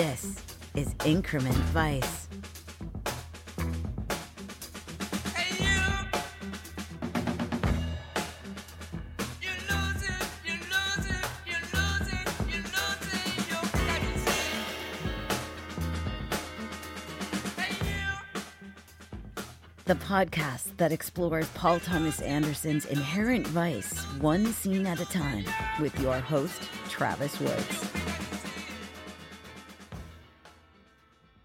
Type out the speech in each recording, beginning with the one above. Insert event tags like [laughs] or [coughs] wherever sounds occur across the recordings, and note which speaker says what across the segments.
Speaker 1: This is Increment Vice. The podcast that explores Paul Thomas Anderson's inherent vice one scene at a time with your host, Travis Woods.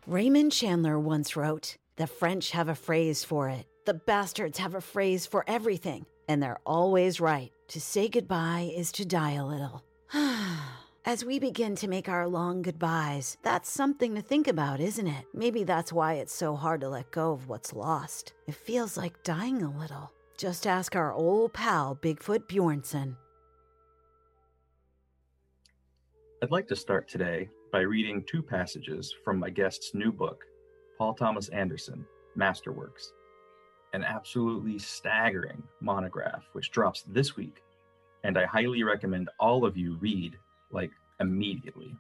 Speaker 1: Raymond Chandler once wrote The French have a phrase for it. The bastards have a phrase for everything, and they're always right. To say goodbye is to die a little. [sighs] As we begin to make our long goodbyes, that's something to think about, isn't it? Maybe that's why it's so hard to let go of what's lost. It feels like dying a little. Just ask our old pal, Bigfoot Bjornsen.
Speaker 2: I'd like to start today by reading two passages from my guest's new book, Paul Thomas Anderson, Masterworks, an absolutely staggering monograph which drops this week, and I highly recommend all of you read like immediately.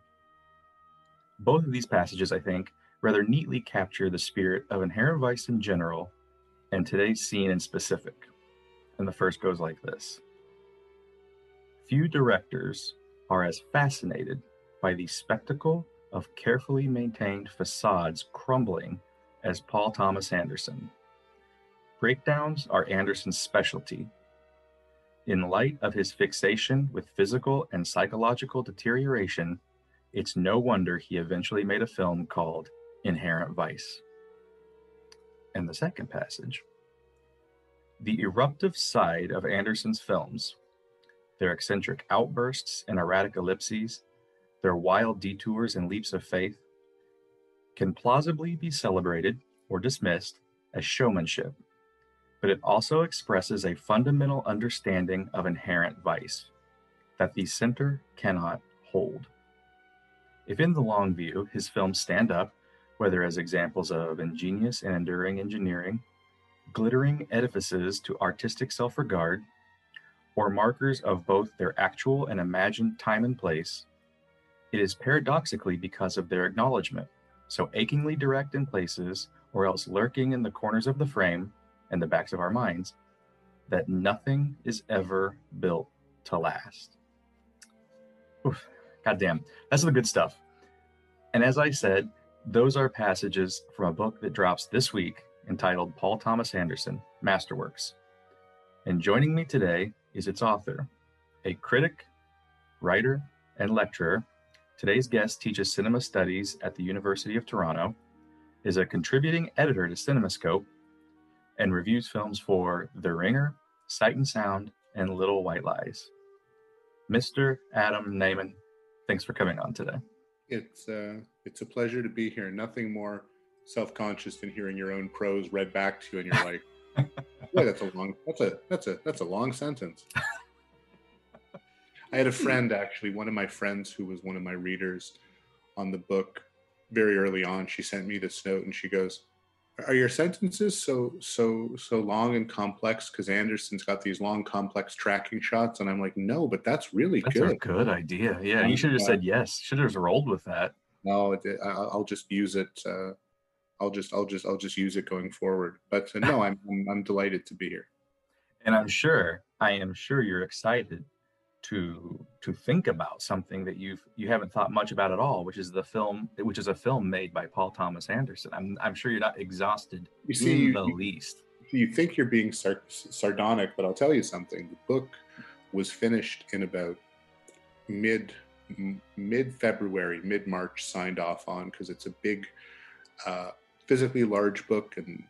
Speaker 2: Both of these passages, I think, rather neatly capture the spirit of inherent vice in general and today's scene in specific. And the first goes like this Few directors are as fascinated by the spectacle of carefully maintained facades crumbling as Paul Thomas Anderson. Breakdowns are Anderson's specialty, in light of his fixation with physical and psychological deterioration, it's no wonder he eventually made a film called Inherent Vice. And the second passage the eruptive side of Anderson's films, their eccentric outbursts and erratic ellipses, their wild detours and leaps of faith, can plausibly be celebrated or dismissed as showmanship but it also expresses a fundamental understanding of inherent vice that the center cannot hold. If in the long view his films stand up, whether as examples of ingenious and enduring engineering, glittering edifices to artistic self regard, or markers of both their actual and imagined time and place, it is paradoxically because of their acknowledgement, so achingly direct in places, or else lurking in the corners of the frame, and the backs of our minds that nothing is ever built to last. Oof, God damn, that's the good stuff. And as I said, those are passages from a book that drops this week entitled Paul Thomas Anderson Masterworks. And joining me today is its author, a critic, writer, and lecturer. Today's guest teaches cinema studies at the University of Toronto, is a contributing editor to CinemaScope, and reviews films for The Ringer, Sight and Sound, and Little White Lies. Mr. Adam Nayman, thanks for coming on today.
Speaker 3: It's uh, it's a pleasure to be here. Nothing more self-conscious than hearing your own prose read back to you, and you're like, [laughs] "Boy, that's a long that's a that's a that's a long sentence." I had a friend actually, one of my friends who was one of my readers on the book very early on. She sent me this note, and she goes, are your sentences so so so long and complex? Because anderson's got these long complex tracking shots and i'm like no but that's really good.
Speaker 2: that's
Speaker 3: good
Speaker 2: a good. idea. Yeah you should have said yes. Should have rolled with that.
Speaker 3: No i'll just use it uh, i'll just i'll just i'll just use it going forward. But uh, no [laughs] I'm, I'm i'm delighted to be here.
Speaker 2: And i'm sure i am sure you're excited to to think about something that you've you haven't thought much about at all, which is the film, which is a film made by Paul Thomas Anderson. I'm I'm sure you're not exhausted
Speaker 3: you see,
Speaker 2: in the
Speaker 3: you,
Speaker 2: least.
Speaker 3: You think you're being sar- sardonic, but I'll tell you something. The book was finished in about mid mid February, mid March, signed off on because it's a big, uh, physically large book and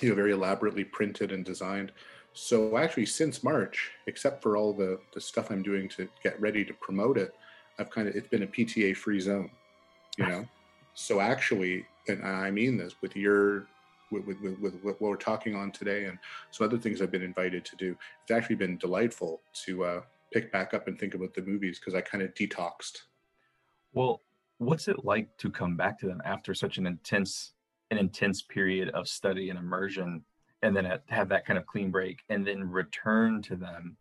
Speaker 3: you know very elaborately printed and designed. So actually, since March, except for all the the stuff I'm doing to get ready to promote it, I've kind of it's been a PTA free zone, you know. so actually, and I mean this with your with, with, with, with, what we're talking on today and some other things I've been invited to do. It's actually been delightful to uh, pick back up and think about the movies because I kind of detoxed.
Speaker 2: Well, what's it like to come back to them after such an intense an intense period of study and immersion and then have that kind of clean break and then return to them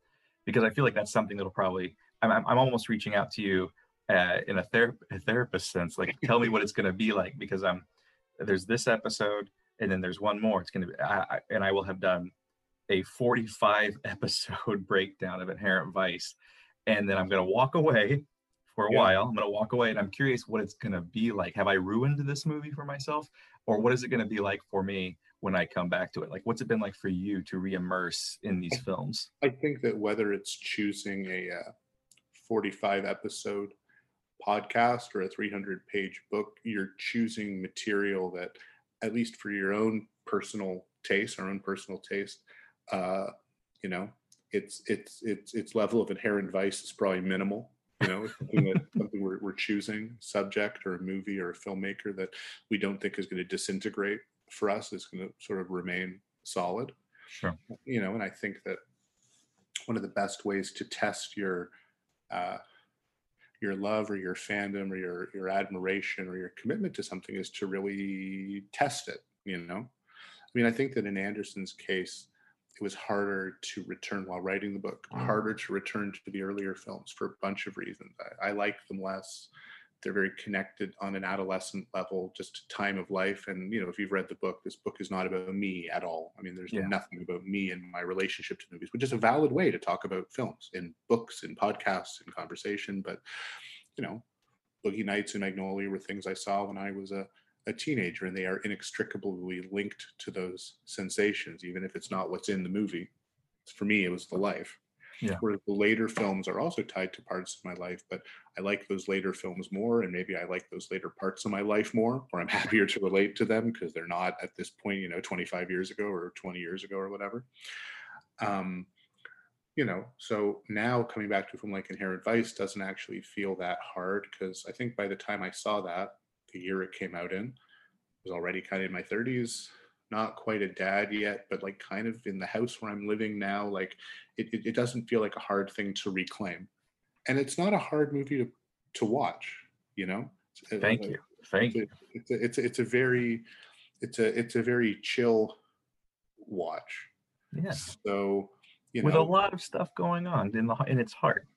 Speaker 2: because I feel like that's something that'll probably I'm, I'm almost reaching out to you uh, in a, ther- a therapist sense. Like, tell me what it's going to be like because I'm there's this episode and then there's one more. It's going to be, I, I, and I will have done a 45 [laughs] episode breakdown of Inherent Vice, and then I'm going to walk away for a yeah. while. I'm going to walk away, and I'm curious what it's going to be like. Have I ruined this movie for myself, or what is it going to be like for me when I come back to it? Like, what's it been like for you to re-immerse in these films?
Speaker 3: I think that whether it's choosing a uh, 45 episode podcast or a 300 page book, you're choosing material that, at least for your own personal taste, our own personal taste, uh, you know, it's it's it's its level of inherent vice is probably minimal. You know, something, that, [laughs] something we're, we're choosing, subject or a movie or a filmmaker that we don't think is going to disintegrate for us is going to sort of remain solid.
Speaker 2: Sure.
Speaker 3: You know, and I think that one of the best ways to test your uh, your love or your fandom or your your admiration or your commitment to something is to really test it. You know, I mean, I think that in Anderson's case, it was harder to return while writing the book, mm. harder to return to the earlier films for a bunch of reasons. I, I like them less. They're very connected on an adolescent level, just time of life. And you know, if you've read the book, this book is not about me at all. I mean, there's yeah. nothing about me and my relationship to movies, which is a valid way to talk about films in books, in podcasts, in conversation. But you know, Boogie Nights and Magnolia were things I saw when I was a a teenager and they are inextricably linked to those sensations even if it's not what's in the movie for me it was the life
Speaker 2: yeah.
Speaker 3: where the later films are also tied to parts of my life but i like those later films more and maybe i like those later parts of my life more or i'm [laughs] happier to relate to them because they're not at this point you know 25 years ago or 20 years ago or whatever um you know so now coming back to a like inherent vice doesn't actually feel that hard because i think by the time i saw that the year it came out in. I was already kind of in my 30s, not quite a dad yet, but like kind of in the house where I'm living now. Like it, it, it doesn't feel like a hard thing to reclaim. And it's not a hard movie to, to watch, you know?
Speaker 2: Uh, Thank you. Thank
Speaker 3: you. It's a, it's a, it's a very, it's a, it's a very chill watch.
Speaker 2: Yes.
Speaker 3: So, you
Speaker 2: know, with a lot of stuff going on in the in its heart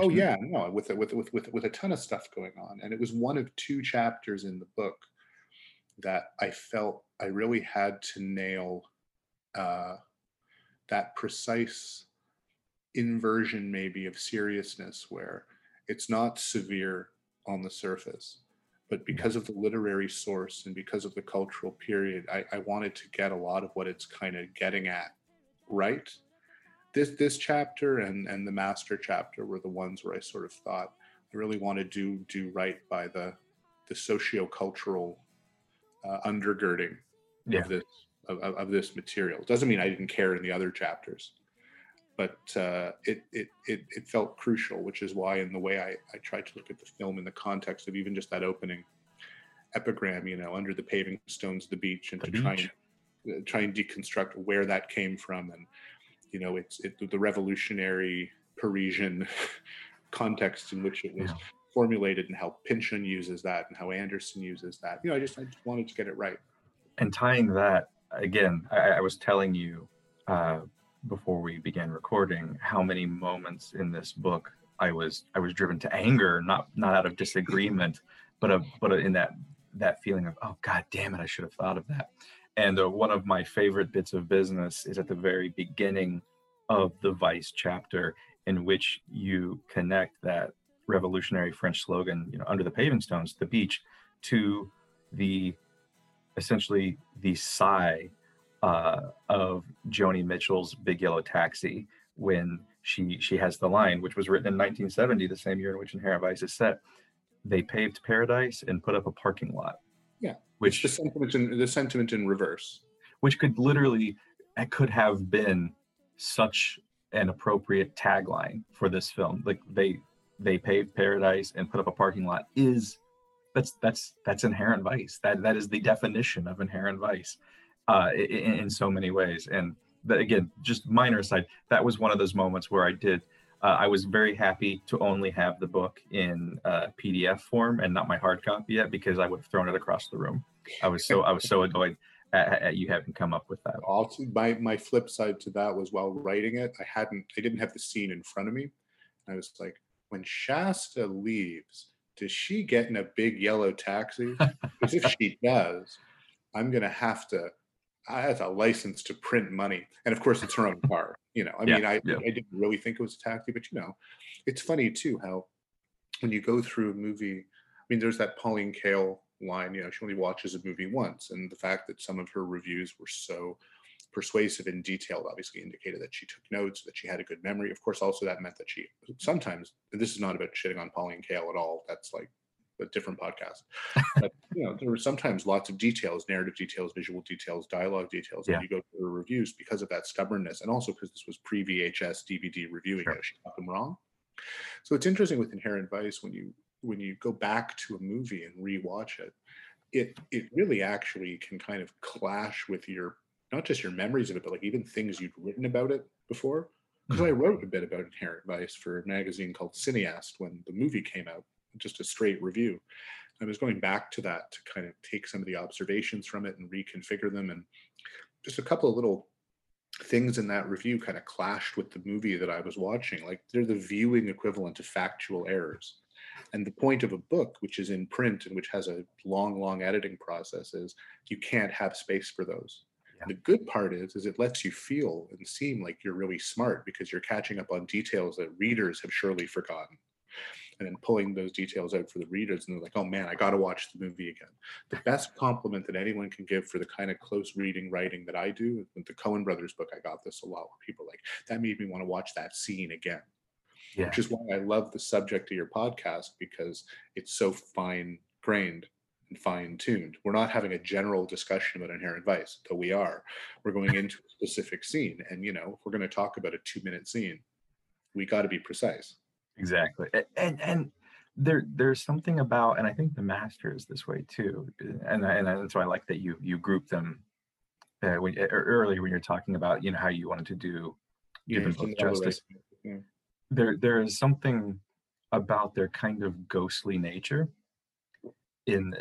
Speaker 3: oh yeah, no, with with with with with a ton of stuff going on, and it was one of two chapters in the book that I felt I really had to nail uh, that precise inversion, maybe of seriousness, where it's not severe on the surface, but because of the literary source and because of the cultural period, I, I wanted to get a lot of what it's kind of getting at right. This this chapter and and the master chapter were the ones where I sort of thought I really want to do do right by the the sociocultural uh, undergirding yeah. of this of, of, this material. It doesn't mean I didn't care in the other chapters, but uh, it, it it it felt crucial, which is why in the way I I tried to look at the film in the context of even just that opening epigram, you know, under the paving stones, of the beach, and the to beach. try and uh, try and deconstruct where that came from and you know it's it, the revolutionary Parisian [laughs] context in which it was yeah. Formulated and how Pynchon uses that and how Anderson uses that. You know, I just I just wanted to get it right.
Speaker 2: And tying that again, I, I was telling you uh, before we began recording how many moments in this book I was I was driven to anger, not not out of disagreement, [laughs] but a, but a, in that that feeling of oh god damn it, I should have thought of that. And uh, one of my favorite bits of business is at the very beginning of the Vice chapter, in which you connect that revolutionary French slogan, you know, under the paving stones, the beach, to the essentially the sigh uh, of Joni Mitchell's Big Yellow Taxi when she she has the line, which was written in 1970, the same year in which Inherent Vice is set. They paved paradise and put up a parking lot.
Speaker 3: Yeah which the sentiment in the sentiment in reverse
Speaker 2: which could literally it could have been such an appropriate tagline for this film like they they paved paradise and put up a parking lot is that's that's that's inherent vice that that is the definition of inherent vice uh in, in so many ways and again just minor aside that was one of those moments where i did uh, I was very happy to only have the book in uh, PDF form and not my hard copy yet because I would have thrown it across the room. I was so I was so annoyed at, at you having come up with that.
Speaker 3: Also, my my flip side to that was while writing it, I hadn't I didn't have the scene in front of me. I was like, when Shasta leaves, does she get in a big yellow taxi? Because if she [laughs] does, I'm gonna have to. I have a license to print money, and of course, it's her own car. You know, I
Speaker 2: Yeah,
Speaker 3: mean, I
Speaker 2: yeah.
Speaker 3: I didn't really think it was a taxi, but you know, it's funny too how when you go through a movie. I mean, there's that Pauline Kael line. You know, she only watches a movie once, and the fact that some of her reviews were so persuasive and detailed obviously indicated that she took notes, that she had a good memory. Of course, also that meant that she sometimes, and this is not about shitting on Pauline Kael at all. That's like a different podcast. [laughs] But you know, there were sometimes lots of details, narrative details, visual details, dialogue details.
Speaker 2: Yeah.
Speaker 3: And you go through her reviews because of that stubbornness, and also because this was pre-VHS DVD reviewing.
Speaker 2: Sure.
Speaker 3: She got them wrong. So it's interesting with Inherent Vice when you when you go back to a movie and rewatch it, it it really actually can kind of clash with your not just your memories of it, but like even things you'd written about it before. Because I wrote a bit about Inherent Vice for a magazine called Cineaste when the movie came out, just a straight review. I was going back to that to kind of take some of the observations from it and reconfigure them. And just a couple of little things in that review kind of clashed with the movie that I was watching. Like they're the viewing equivalent of factual errors. And the point of a book, which is in print and which has a long, long editing process, is you can't have space for those. The good part is, is it lets you feel and seem like you're really smart because you're catching up on details that readers have surely forgotten. And then pulling those details out for the readers, and they're like, "Oh man, I got to watch the movie again." The best compliment that anyone can give for the kind of close reading writing that I do with the Coen Brothers book, I got this a lot. Where people are like that made me want to watch that scene again
Speaker 2: Yeah.
Speaker 3: which is why I love the subject of your podcast because it's so fine grained and fine tuned. We're not having a general discussion about inherent vice, though we are. We're going [laughs] into a specific scene. And, you know, if we're going to talk about a two minute scene, we got to be precise.
Speaker 2: exactly and and there there's something about and i think the master is this way too and and that's why i like that you you group them uh, when, earlier when you're talking about you know how you wanted to do
Speaker 3: You
Speaker 2: give them both justice
Speaker 3: yeah.
Speaker 2: there there is something about their kind of ghostly nature in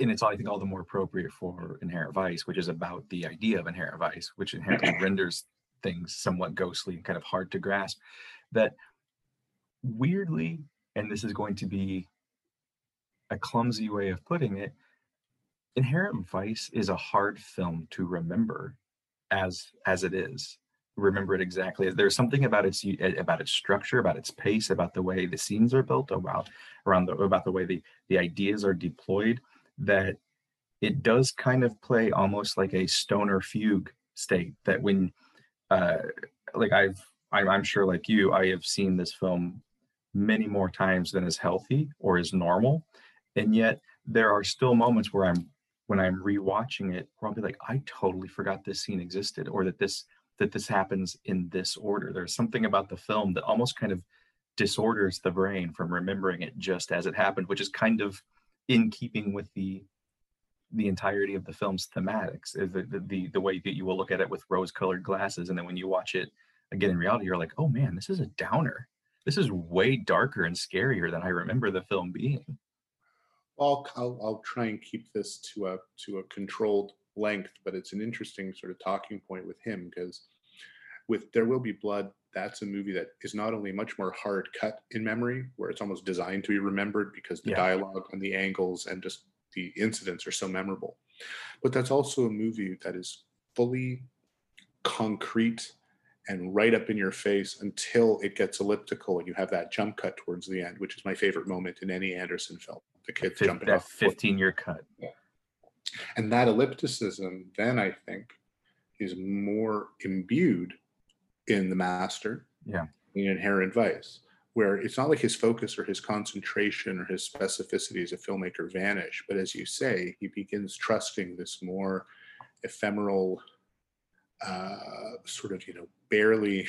Speaker 2: and it's I think all the more appropriate for inherent vice, which is about the idea of inherent vice, which inherently [laughs] renders things somewhat ghostly and kind of hard to grasp. That weirdly, and this is going to be a clumsy way of putting it, inherent vice is a hard film to remember as as it is remember it exactly. There's something about its about its structure about its pace about the way the scenes are built about around the about the way the the ideas are deployed that it does kind of play almost like a stoner fugue state that when uh like i've I'm, sure like you i have seen this film many more times than is healthy or is normal. And yet there are still moments where i'm when i'm rewatching it where i'll be like i totally forgot this scene existed or that this that this happens in this order. There's something about the film that almost kind of disorders the brain from remembering it just as it happened which is kind of in keeping with the the entirety of the film's thematics. Is the, the the way that you will look at it with rose colored glasses and then when you watch it again in reality you're like oh man this is a downer. This is way darker and scarier than i remember the film being.
Speaker 3: I'll, I'll I'll try and keep this to a to a controlled length, but it's an interesting sort of talking point with him because with There Will Be Blood, that's a movie that is not only much more hard cut in memory, where it's almost designed to be remembered because the
Speaker 2: Yeah.
Speaker 3: dialogue and the angles and just the incidents are so memorable, but that's also a movie that is fully concrete and right up in your face until it gets elliptical and you have that jump cut towards the end, which is my favorite moment in any Anderson film. The kids
Speaker 2: Fif-
Speaker 3: jumping
Speaker 2: that
Speaker 3: off. cliff.
Speaker 2: 15 year cut
Speaker 3: And that ellipticism, then I think, is more imbued in the master,
Speaker 2: Yeah.
Speaker 3: in inherent vice, where it's not like his focus or his concentration or his specificity as a filmmaker vanish, but as you say, he begins trusting this more ephemeral, uh, sort of you know barely,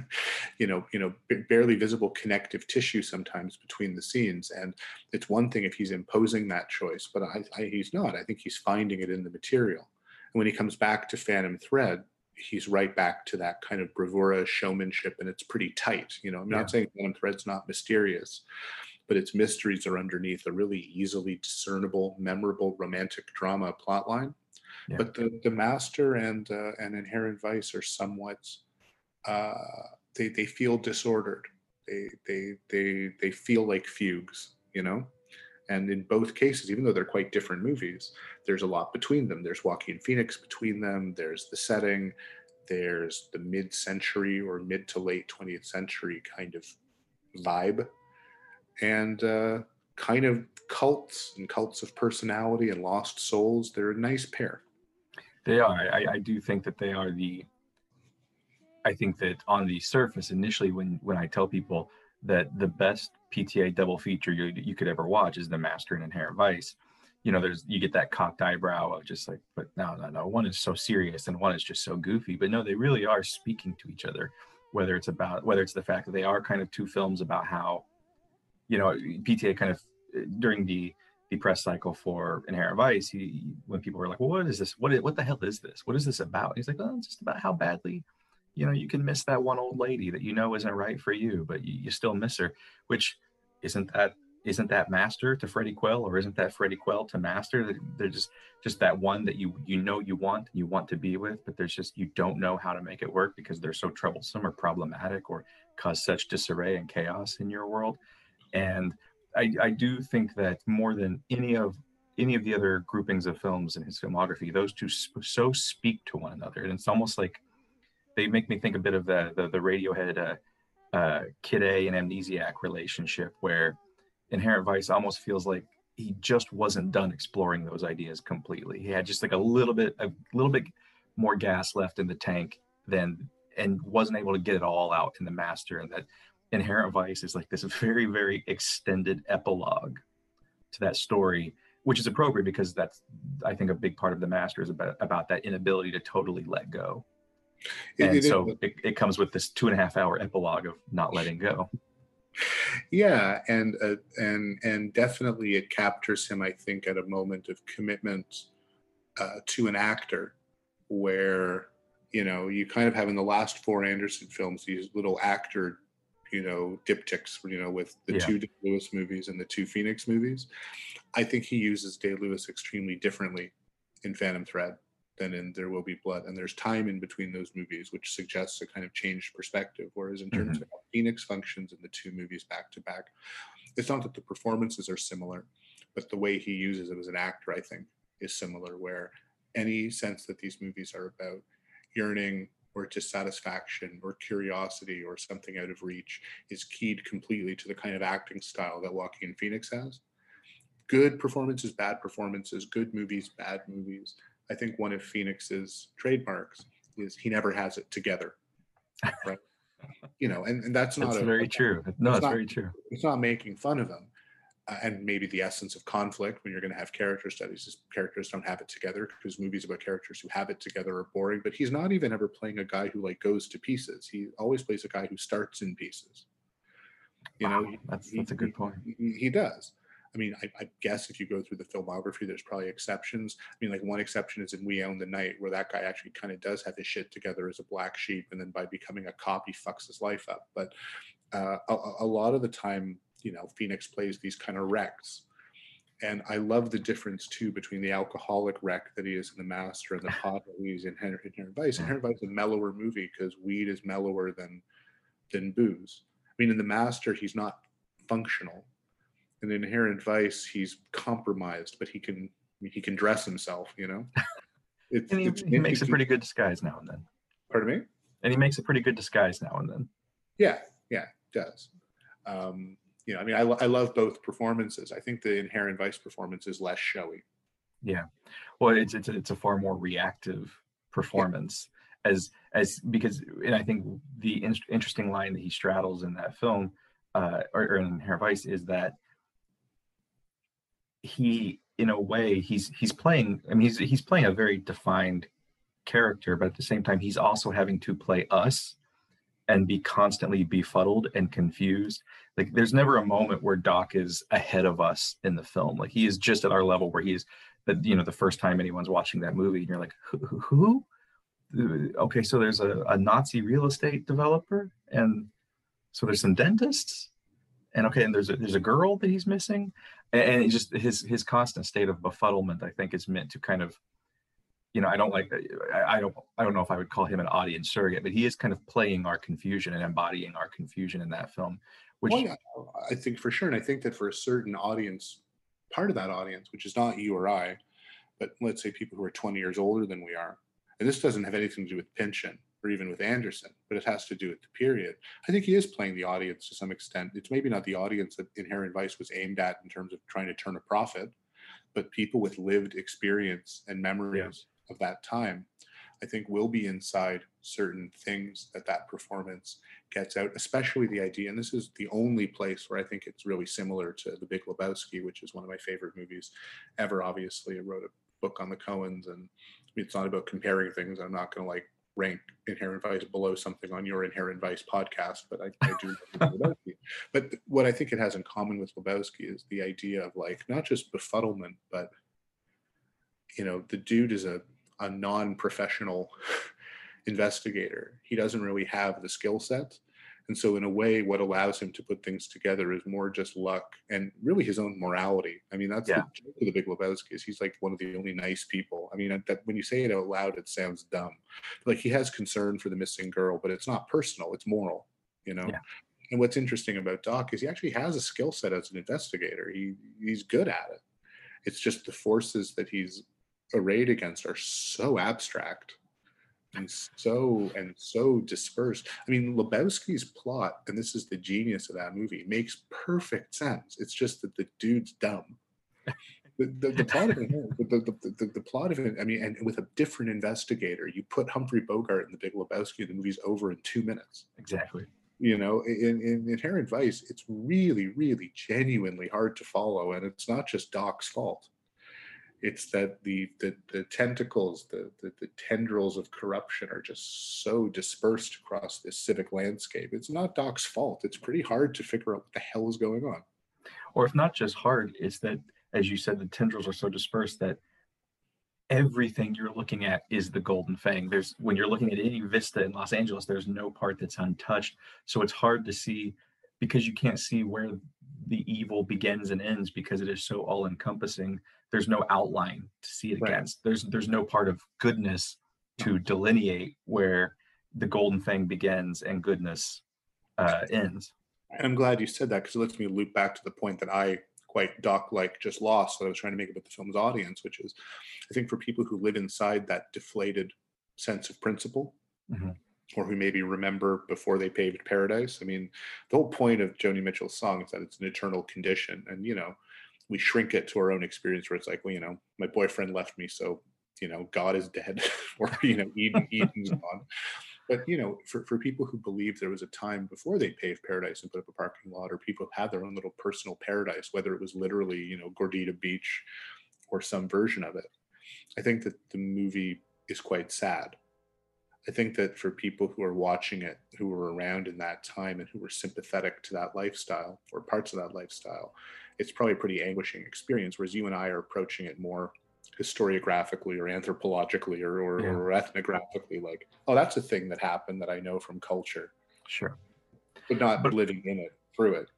Speaker 3: [laughs] you know you know b- barely visible connective tissue sometimes between the scenes, and it's one thing if he's imposing that choice, but I, I, he's not. I think he's finding it in the material. And when he comes back to Phantom Thread, he's right back to that kind of bravura showmanship, and it's pretty tight. You know, I'm
Speaker 2: Yeah.
Speaker 3: not saying Phantom Thread's not mysterious, but its mysteries are underneath a really easily discernible, memorable romantic drama plotline.
Speaker 2: Yeah.
Speaker 3: But the the Master and uh, and Inherent Vice are somewhat uh, they they feel disordered They they they they feel like fugues, you know. And in both cases, even though they're quite different movies, there's a lot between them. There's Joaquin Phoenix between them. There's the setting. There's the mid-century or mid to late 20th century kind of vibe, and uh, kind of cults and cults of personality and lost souls. They're a nice pair.
Speaker 2: They are. I, I do think that they are the. I think that on the surface, initially, when when I tell people that the best PTA double feature you you could ever watch is The Master and Inherent Vice, you know, there's you get that cocked eyebrow of just like, but no, no, no. One is so serious and one is just so goofy. But no, they really are speaking to each other. Whether it's about whether it's the fact that they are kind of two films about how, you know, PTA kind of during the the press cycle for Inherent Vice, he when people were like, "Well, what is this? What is, what the hell is this? What is this about?" He's like, "Oh, it's just about how badly, you know, you can miss that one old lady that you know isn't right for you, but you, you still miss her." Which isn't that isn't that Master to Freddie Quell, or isn't that Freddie Quell to Master? They're just just that one that you you know you want you want to be with, but there's just you don't know how to make it work because they're so troublesome or problematic or cause such disarray and chaos in your world, and I, I do think that more than any of any of the other groupings of films in his filmography, those two sp- so speak to one another, and it's almost like they make me think a bit of the the, the Radiohead uh, uh, Kid A and Amnesiac relationship, where Inherent Vice almost feels like he just wasn't done exploring those ideas completely. He had just like a little bit a little bit more gas left in the tank than and wasn't able to get it all out in the master, and that Inherent Vice is like this very, very extended epilogue to that story, which is appropriate because that's, I think, a big part of the master is about, about that inability to totally let go. It, and it, so it, it, comes with this two and a half hour epilogue of not letting go.
Speaker 3: Yeah, and uh, and and definitely it captures him. I think at a moment of commitment uh, to an actor, where you know you kind of have in the last four Anderson films these little actor you know diptychs you know with the yeah. two Day Lewis movies and the two Phoenix movies. I think he uses Day Lewis extremely differently in Phantom Thread than in There Will Be Blood, and there's time in between those movies, which suggests a kind of changed perspective. Whereas in terms mm-hmm. of how Phoenix functions in the two movies back to back, it's not that the performances are similar, but the way he uses it as an actor, I think, is similar. Where any sense that these movies are about yearning or dissatisfaction or curiosity or something out of reach is keyed completely to the kind of acting style that Joaquin Phoenix has. Good performances, bad performances, good movies, bad movies. I think one of Phoenix's trademarks is he never has it together. Right. [laughs] you know, and, and that's not
Speaker 2: that's a, very a, true. No, it's,
Speaker 3: not,
Speaker 2: very true.
Speaker 3: It's not making fun of him and maybe the essence of conflict when you're going to have character studies is characters don't have it together because movies about characters who have it together are boring but he's not even ever playing a guy who like goes to pieces he always plays a guy who starts in pieces
Speaker 2: you wow, know that's he, that's a good point
Speaker 3: he, he does I mean, I, I, guess if you go through the filmography, there's probably exceptions. I mean, like one exception is in We Own the Night, where that guy actually kind of does have his shit together as a black sheep, and then by becoming a cop, he fucks his life up. But uh, a, a, lot of the time, you know, Phoenix plays these kind of wrecks. And I love the difference too between the alcoholic wreck that he is in The Master and the pot that he's in Inherent Vice. Inherent Vice is a mellower movie because weed is mellower than than booze. I mean, in The Master, he's not functional. In Inherent Vice, he's compromised, but he can he can dress himself. You know, [laughs]
Speaker 2: it's, and he, it's, he makes a pretty good disguise now and then.
Speaker 3: Pardon me.
Speaker 2: And he makes a pretty good disguise now and then.
Speaker 3: Yeah, yeah, does. Um, you know, I mean, I, I love both performances. I think the Inherent Vice performance is less showy.
Speaker 2: Yeah, well, it's it's it's a far more reactive performance yeah. as as because and I think the in- interesting line that he straddles in that film uh, or, or in Inherent Vice is that he in a way he's he's playing I mean he's he's playing a very defined character, but at the same time he's also having to play us and be constantly befuddled and confused. Like there's never a moment where Doc is ahead of us in the film. Like he is just at our level where he's that you know the first time anyone's watching that movie and you're like who, who? Uh, okay so there's a, a nazi real estate developer and so there's some dentists and okay and there's a there's a girl that he's missing and, and just his his constant state of befuddlement i think is meant to kind of you know, I don't like, I don't, I don't know if I would call him an audience surrogate, but he is kind of playing our confusion and embodying our confusion in that film. Which well, yeah,
Speaker 3: I think for sure, and I think that for a certain audience, part of that audience, which is not you or I, but let's say people who are 20 years older than we are, and this doesn't have anything to do with Pynchon or even with Anderson, but it has to do with the period. I think he is playing the audience to some extent. It's maybe not the audience that Inherent Vice was aimed at in terms of trying to turn a profit, but people with lived experience and memories of that time, I think will be inside certain things that that performance gets out, especially the idea. And this is the only place where I think it's really similar to The Big Lebowski, which is one of my favorite movies ever. Obviously, I wrote a book on the Coens, and it's not about comparing things. I'm not going to like rank Inherent Vice below something on your Inherent Vice podcast, but I, I do. [laughs] but what I think it has in common with Lebowski is the idea of like not just befuddlement, but you know, the dude is a a non-professional [laughs] investigator. He doesn't really have the skill set. And so, in a way, what allows him to put things together is more just luck and really his own morality. I mean, that's yeah. the joke of the Big Lebowski is he's like one of the only nice people. I mean, that when you say it out loud, it sounds dumb. Like he has concern for the missing girl, but it's not personal; it's moral. You know. Yeah. And what's interesting about Doc is he actually has a skill set as an investigator. He he's good at it. It's just the forces that he's arrayed against are so abstract and so and so dispersed. I mean, Lebowski's plot, and this is the genius of that movie, makes perfect sense. It's just that the dude's dumb. The, the, the plot of it, the, the, the, plot of it, I mean, and with a different investigator, you put Humphrey Bogart in the Big Lebowski, and the movie's over in two minutes.
Speaker 2: Exactly.
Speaker 3: You know, in, in Inherent Vice, it's really, really genuinely hard to follow, and it's not just Doc's fault it's that the the, the tentacles the, the, the tendrils of corruption are just so dispersed across this civic landscape. It's not doc's fault. It's pretty hard to figure out what the hell is going on.
Speaker 2: Or if not just hard it's that as you said the tendrils are so dispersed that everything you're looking at is the golden fang. There's when you're looking at any vista in los angeles there's no part that's untouched. So it's hard to see because you can't see where the evil begins and ends because it is so all encompassing there's no outline to see it right. against there's there's no part of goodness to delineate where the golden fang begins and goodness uh, ends
Speaker 3: and i'm glad you said that because it lets me loop back to the point that i quite doc like just lost that i was trying to make about the film's audience which is i think for people who live inside that deflated sense of principle mm-hmm. or who maybe remember before they paved paradise i mean the whole point of joni mitchell's song is that it's an eternal condition and you know we shrink it to our own experience where it's like, well, you know, my boyfriend left me, so you know, God is dead, [laughs] or you know, Eden, [laughs] Eden's gone. But you know, for, for people who believe there was a time before they paved paradise and put up a parking lot, or people who had their own little personal paradise, whether it was literally, you know, Gordita Beach or some version of it, I think that the movie is quite sad. I think that for people who are watching it, who were around in that time and who were sympathetic to that lifestyle or parts of that lifestyle, it's probably a pretty anguishing experience. Whereas you and I are approaching it more historiographically or anthropologically or, or, yeah. or ethnographically, like, oh, that's a thing that happened that I know from culture.
Speaker 2: Sure.
Speaker 3: But not but, living in it through it.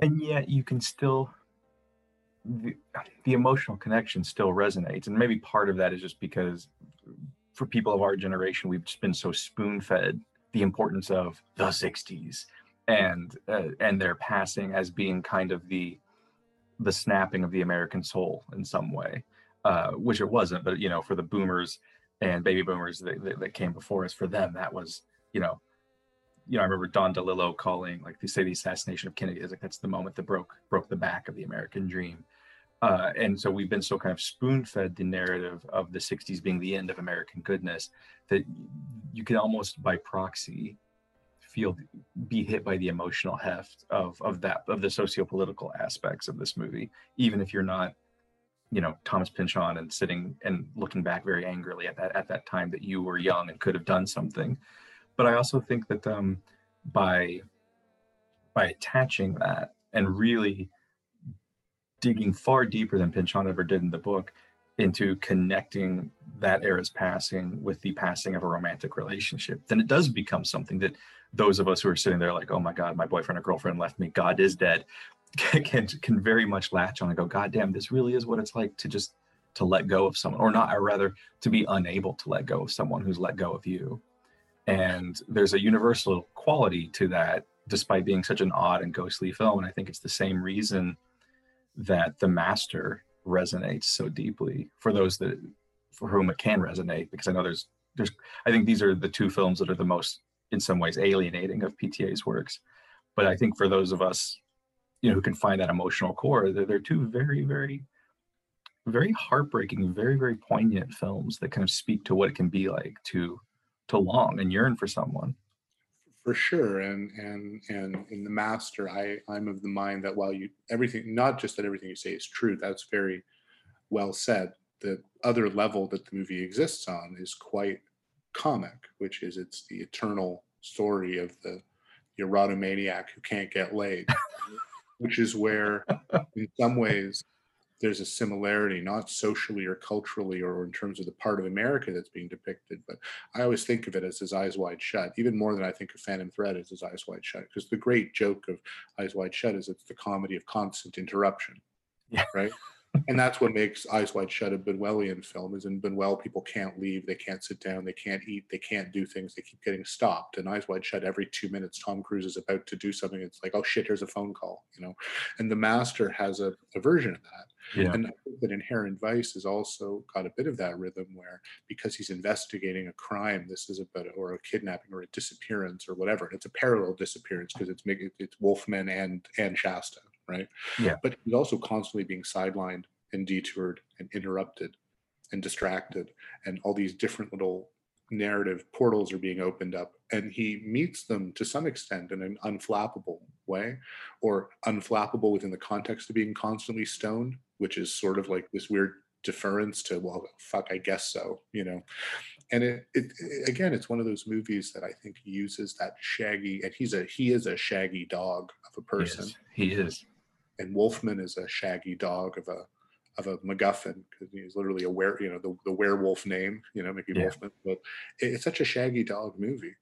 Speaker 2: And yet you can still the, the emotional connection still resonates. And maybe part of that is just because for people of our generation, we've just been so spoon fed the importance of the 60s and uh, and their passing as being kind of the the snapping of the American soul in some way, uh, which it wasn't. But you know, for the boomers and baby boomers that, that, that, came before us, for them that was you know, you know, I remember Don DeLillo calling like they say the assassination of Kennedy is like that's the moment that broke broke the back of the American dream. Uh, and so we've been so kind of spoon fed the narrative of the 60s being the end of American goodness that you can almost by proxy feel be hit by the emotional heft of of that of the socio-political aspects of this movie even if you're not you know thomas pynchon and sitting and looking back very angrily at that at that time that you were young and could have done something. But i also think that um by by attaching that and really digging far deeper than pynchon ever did in the book into connecting that era's passing with the passing of a romantic relationship then it does become something that those of us who are sitting there like, oh my God, my boyfriend or girlfriend left me, God is dead, [laughs] can can very much latch on and go, God damn, this really is what it's like to just to let go of someone or not or rather to be unable to let go of someone who's let go of you. And there's a universal quality to that despite being such an odd and ghostly film. And i think it's the same reason that the master resonates so deeply for those that for whom it can resonate because i know there's there's i think these are the two films that are the most in some ways alienating of pta's works. But i think for those of us you know who can find that emotional core they're, they're two very very very heartbreaking very very poignant films that kind of speak to what it can be like to to long and yearn for someone.
Speaker 3: For sure. And and and in the master i i'm of the mind that while you everything not just that everything you say is true that's very well said the other level that the movie exists on is quite comic which is it's the eternal story of the erotomaniac who can't get laid [laughs] which is where in some ways there's a similarity, not socially or culturally or in terms of the part of America that's being depicted. But I always think of it as his eyes wide shut, even more than I think of Phantom Thread as his eyes wide shut. Because the great joke of Eyes Wide Shut is it's the comedy of constant interruption. Yeah. Right and that's what makes Eyes Wide Shut a Buñuelian film. Is in Buñuel, people can't leave, they can't sit down, they can't eat, they can't do things. They keep getting stopped. And Eyes Wide Shut, every two minutes, Tom Cruise is about to do something. It's like, oh shit, here's a phone call, you know. And The Master has a, a version of that. Yeah. And I think that Inherent Vice has also got a bit of that rhythm where because he's investigating a crime, this is about or a kidnapping or a disappearance or whatever. It's a parallel disappearance because it's it's Wolfman and and Shasta, right?
Speaker 2: Yeah.
Speaker 3: But he's also constantly being sidelined and detoured and interrupted and distracted, and all these different little narrative portals are being opened up, and he meets them to some extent in an unflappable way, or unflappable within the context of being constantly stoned, which is sort of like this weird deference to well fuck i guess so you know and it, it, it, again it's one of those movies that i think uses that shaggy and he's a he is a shaggy dog of a person
Speaker 2: he is, he is.
Speaker 3: And wolfman is a shaggy dog of a of a MacGuffin because he's literally a were you know the, the werewolf name you know Mickey yeah. Wolfman but it's such a shaggy dog movie.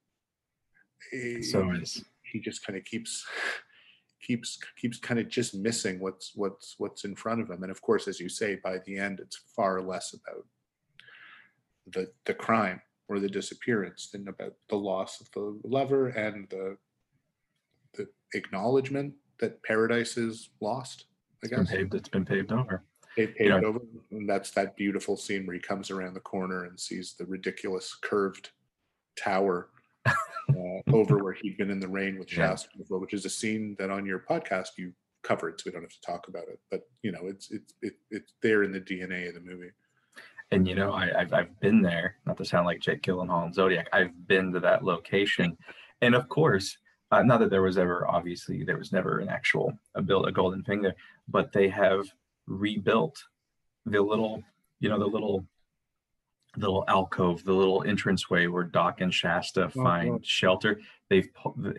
Speaker 2: So is
Speaker 3: he just kind of keeps keeps keeps kind of just missing what's what's what's in front of him. And of course as you say by the end it's far less about the the crime or the disappearance than about the loss of the lover and the the acknowledgement that paradise is lost
Speaker 2: I guess. It's been paved, it's been paved over.
Speaker 3: They paved over, and that's that beautiful scene where he comes around the corner and sees the ridiculous curved tower [laughs] uh, over where he'd been in the rain with Shasta yeah. which is a scene that on your podcast you covered, so we don't have to talk about it. But you know, it's it's it, it's there in the DNA of the movie.
Speaker 2: And you know, I, have I've been there. Not to sound like Jake Gyllenhaal and Zodiac, I've been to that location, and of course, uh, not that there was ever obviously there was never an actual a build a golden fang there, but they have rebuilt the little, you know, the little little alcove, the little entranceway where Doc and Shasta oh, find oh. shelter. They've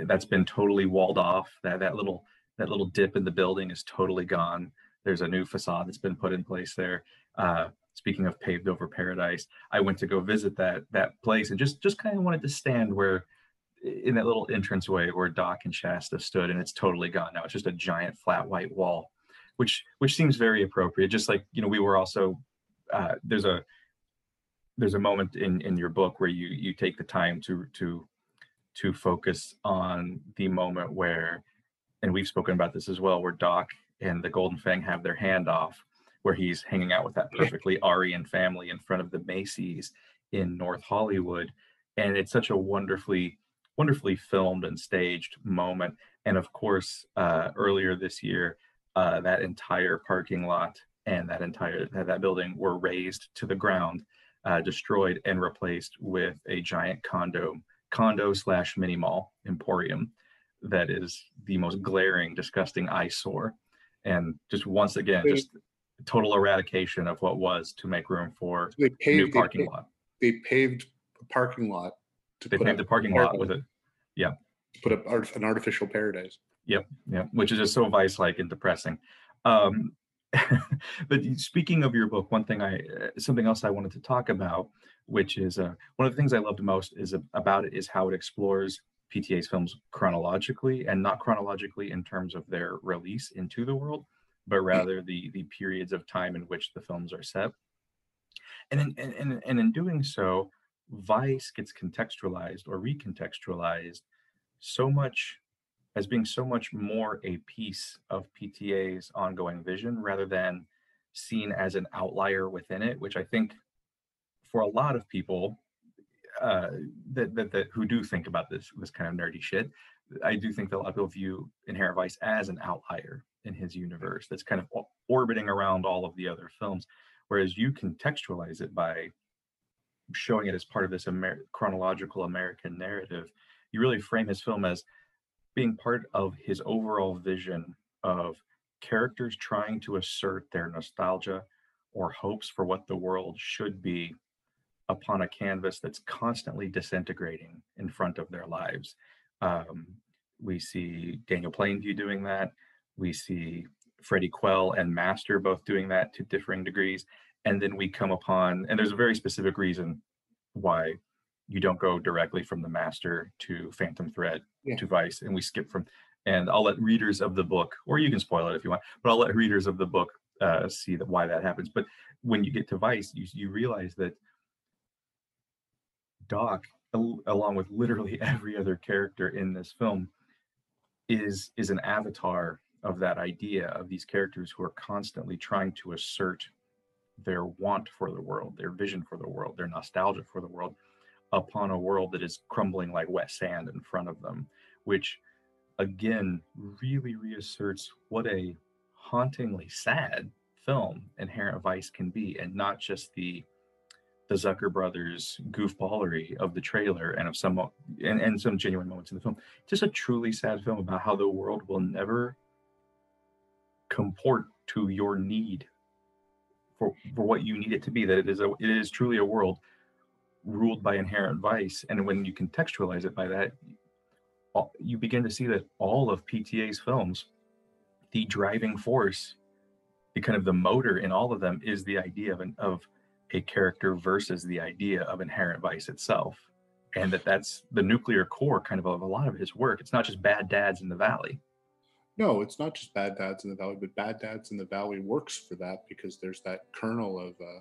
Speaker 2: that's been totally walled off. That that little that little dip in the building is totally gone. There's a new facade that's been put in place there. Uh, speaking of paved over paradise, I went to go visit that that place and just just kind of wanted to stand where in that little entranceway where Doc and Shasta stood, and it's totally gone now. It's just a giant flat white wall which which seems very appropriate. Just like you know, we were also uh, there's a there's a moment in in your book where you you take the time to to to focus on the moment where, and we've spoken about this as well, where Doc and the Golden Fang have their handoff, where he's hanging out with that perfectly Aryan family in front of the Macy's in North Hollywood, and it's such a wonderfully wonderfully filmed and staged moment. And of course, uh, earlier this year, uh, that entire parking lot and that entire that building were razed to the ground, uh, destroyed, and replaced with a giant condo condo slash mini mall emporium that is the most glaring, disgusting eyesore. And just once again, just total eradication of what was to make room for so paved, new parking
Speaker 3: they
Speaker 2: paved, lot.
Speaker 3: They paved a parking lot.
Speaker 2: To they paved the parking lot with it. Yeah.
Speaker 3: Put up an artificial paradise.
Speaker 2: Yep, yep, which is just so vice-like and depressing. Um, [laughs] but speaking of your book, one thing I, uh, something else I wanted to talk about, which is uh, one of the things I loved most is uh, about it is how it explores PTA's films chronologically and not chronologically in terms of their release into the world, but rather the the periods of time in which the films are set. and in, and, and in doing so, Vice gets contextualized or recontextualized so much as being so much more a piece of PTA's ongoing vision rather than seen as an outlier within it, which I think for a lot of people uh, that, that, that who do think about this this kind of nerdy shit, I do think that a lot of people view Inherent Vice as an outlier in his universe that's kind of orbiting around all of the other films, whereas you contextualize it by showing it as part of this Amer- chronological American narrative. You really frame his film as being part of his overall vision of characters trying to assert their nostalgia or hopes for what the world should be upon a canvas that's constantly disintegrating in front of their lives. Um, we see Daniel Plainview doing that. We see Freddie Quell and Master both doing that to differing degrees. And then we come upon, and there's a very specific reason why you don't go directly from the Master to Phantom Thread yeah. to Vice, and we skip from. And I'll let readers of the book, or you can spoil it if you want, but I'll let readers of the book uh, see that why that happens. But when you get to Vice, you you realize that Doc, along with literally [laughs] every other character in this film, is is an avatar of that idea of these characters who are constantly trying to assert their want for the world, their vision for the world, their nostalgia for the world upon a world that is crumbling like wet sand in front of them, which again really reasserts what a hauntingly sad film Inherent Vice can be, and not just the the Zucker brothers goofballery of the trailer and of some and, and some genuine moments in the film. Just a truly sad film about how the world will never comport to your need for, for what you need it to be. That it is a it is truly a world ruled by inherent vice. And when you contextualize it by that, you begin to see that all of PTA's films, the driving force, the kind of the motor in all of them is the idea of an of a character versus the idea of inherent vice itself and that that's the nuclear core kind of of a lot of his work it's not just bad dads in the valley
Speaker 3: no it's not just bad dads in the valley but bad dads in the valley works for that because there's that kernel of uh,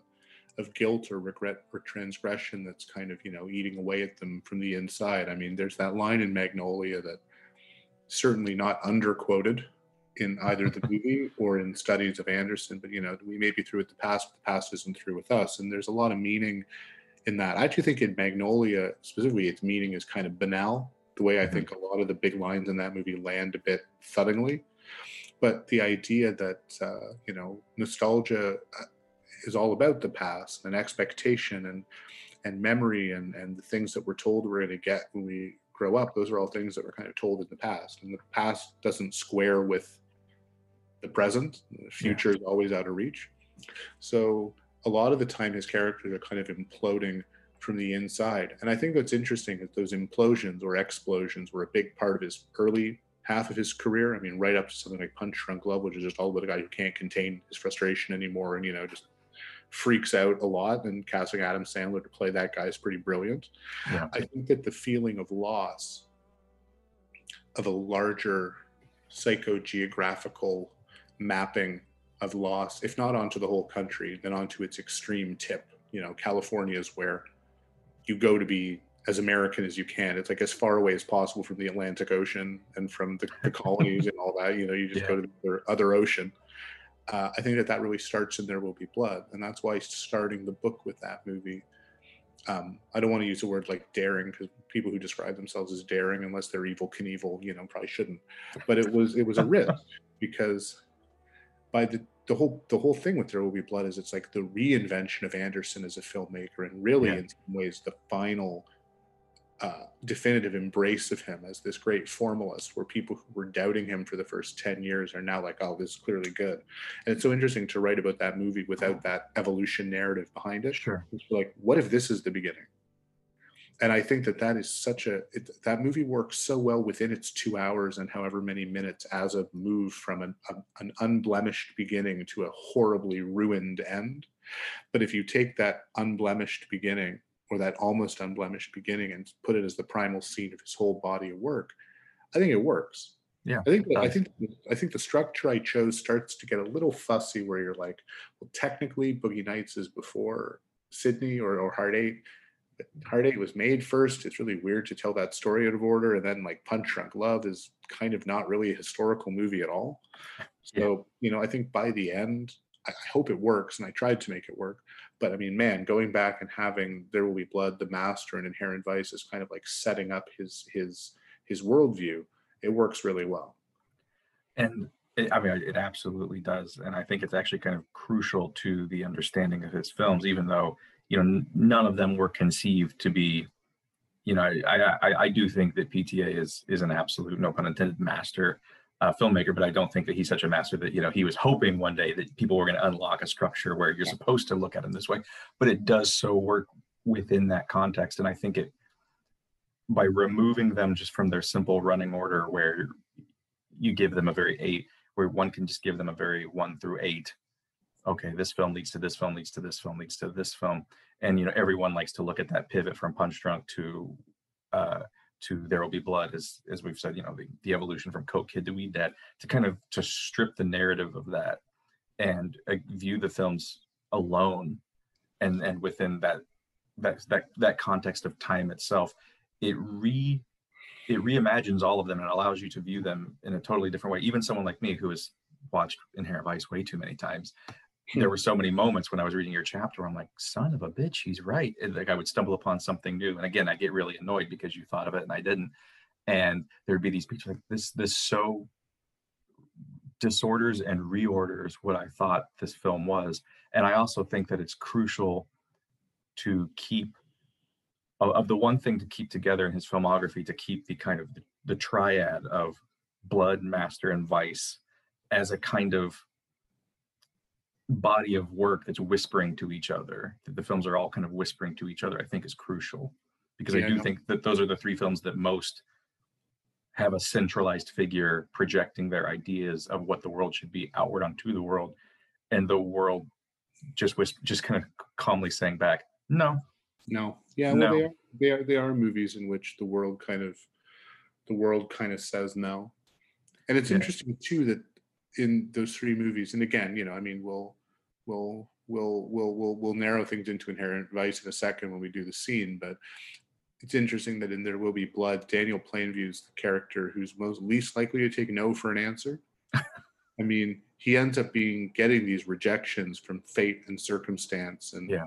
Speaker 3: of guilt or regret or transgression that's kind of you know eating away at them from the inside i mean there's that line in magnolia that certainly not underquoted in either the [laughs] movie or in studies of Anderson. But you know, we may be through with the past, but the past isn't through with us. And there's a lot of meaning in that. I actually think in Magnolia specifically, its meaning is kind of banal. The way I mm-hmm. think a lot of the big lines in that movie land a bit thuddingly, but the idea that uh, you know nostalgia uh, is all about the past and expectation and and memory and and the things that we're told we're going to get when we grow up those are all things that were kind of told in the past and the past doesn't square with the present. The future yeah. is always out of reach. So a lot of the time, his characters are kind of imploding from the inside. And I think what's interesting is those implosions or explosions were a big part of his early half of his career. I mean, right up to something like Punch Drunk Love, which is just all about a guy who can't contain his frustration anymore and, you know, just freaks out a lot. And casting Adam Sandler to play that guy is pretty brilliant. Yeah. I think that the feeling of loss of a larger psychogeographical mapping of loss, if not onto the whole country, then onto its extreme tip. You know, California is where you go to be as American as you can. It's like as far away as possible from the Atlantic Ocean and from the, the [laughs] colonies and all that. You know, you just yeah. go to the other ocean. Uh, I think that that really starts in There Will Be Blood, and that's why starting the book with that movie. Um, I don't want to use the word like daring because people who describe themselves as daring, unless they're Evel Knievel, you know, probably shouldn't. But it was it was a risk because by the the whole the whole thing with There Will Be Blood is it's like the reinvention of Anderson as a filmmaker, and really yeah. in some ways the final uh, definitive embrace of him as this great formalist, where people who were doubting him for the first ten years are now like, oh, this is clearly good. And it's so interesting to write about that movie without that evolution narrative behind it.
Speaker 2: Sure,
Speaker 3: it's like, what if this is the beginning? And I think that that is such a it, that movie works so well within its two hours and however many minutes as a move from an, a, an unblemished beginning to a horribly ruined end. But if you take that unblemished beginning or that almost unblemished beginning and put it as the primal scene of his whole body of work, I think it works.
Speaker 2: Yeah,
Speaker 3: I think I think I think the structure I chose starts to get a little fussy, where you're like, well, technically, Boogie Nights is before Sydney or, or Hard Eight. Eight was made first. It's really weird to tell that story out of order. And then like Punch Drunk Love is kind of not really a historical movie at all. So, yeah. you know, I think by the end, I hope it works. And I tried to make it work. But I mean, man, going back and having There Will Be Blood, The Master, and Inherent Vice is kind of like setting up his his his worldview. It works really well.
Speaker 2: And it, I mean, it absolutely does, and I think it's actually kind of crucial to the understanding of his films, even though you know none of them were conceived to be. You know, I I, I do think that PTA is is an absolute, no pun intended, master uh, filmmaker, but I don't think that he's such a master that you know he was hoping one day that people were going to unlock a structure where you're supposed to look at him this way, but it does so work within that context, and I think it by removing them just from their simple running order where you give them a very eight where one can just give them a very one through eight okay this film leads to this film leads to this film leads to this film and you know everyone likes to look at that pivot from punch drunk to uh to there will be blood as as we've said you know the, the evolution from coke kid to weed dad to kind of to strip the narrative of that and uh, view the films alone and and within that that that that context of time itself it re it reimagines all of them and allows you to view them in a totally different way. Even someone like me who has watched Inherent Vice way too many times, there were so many moments when I was reading your chapter, I'm like, son of a bitch, he's right. And like I would stumble upon something new. And again, I get really annoyed because you thought of it and I didn't. And there'd be these people like this, this so disorders and reorders what I thought this film was. And I also think that it's crucial to keep of the one thing to keep together in his filmography to keep the kind of the, the triad of blood master and vice as a kind of body of work that's whispering to each other that the films are all kind of whispering to each other i think is crucial because yeah, i do no. think that those are the three films that most have a centralized figure projecting their ideas of what the world should be outward onto the world and the world just whisper, just kind of calmly saying back no
Speaker 3: no. Yeah, well, no. they are they are they are movies in which the world kind of the world kind of says no. And it's yeah. interesting too that in those three movies, and again, you know, I mean, we'll we'll we'll we'll we'll we'll narrow things into inherent vice in a second when we do the scene, but it's interesting that in There Will Be Blood, Daniel Plainview's the character who's most least likely to take no for an answer. [laughs] I mean, he ends up being getting these rejections from fate and circumstance, and
Speaker 2: yeah.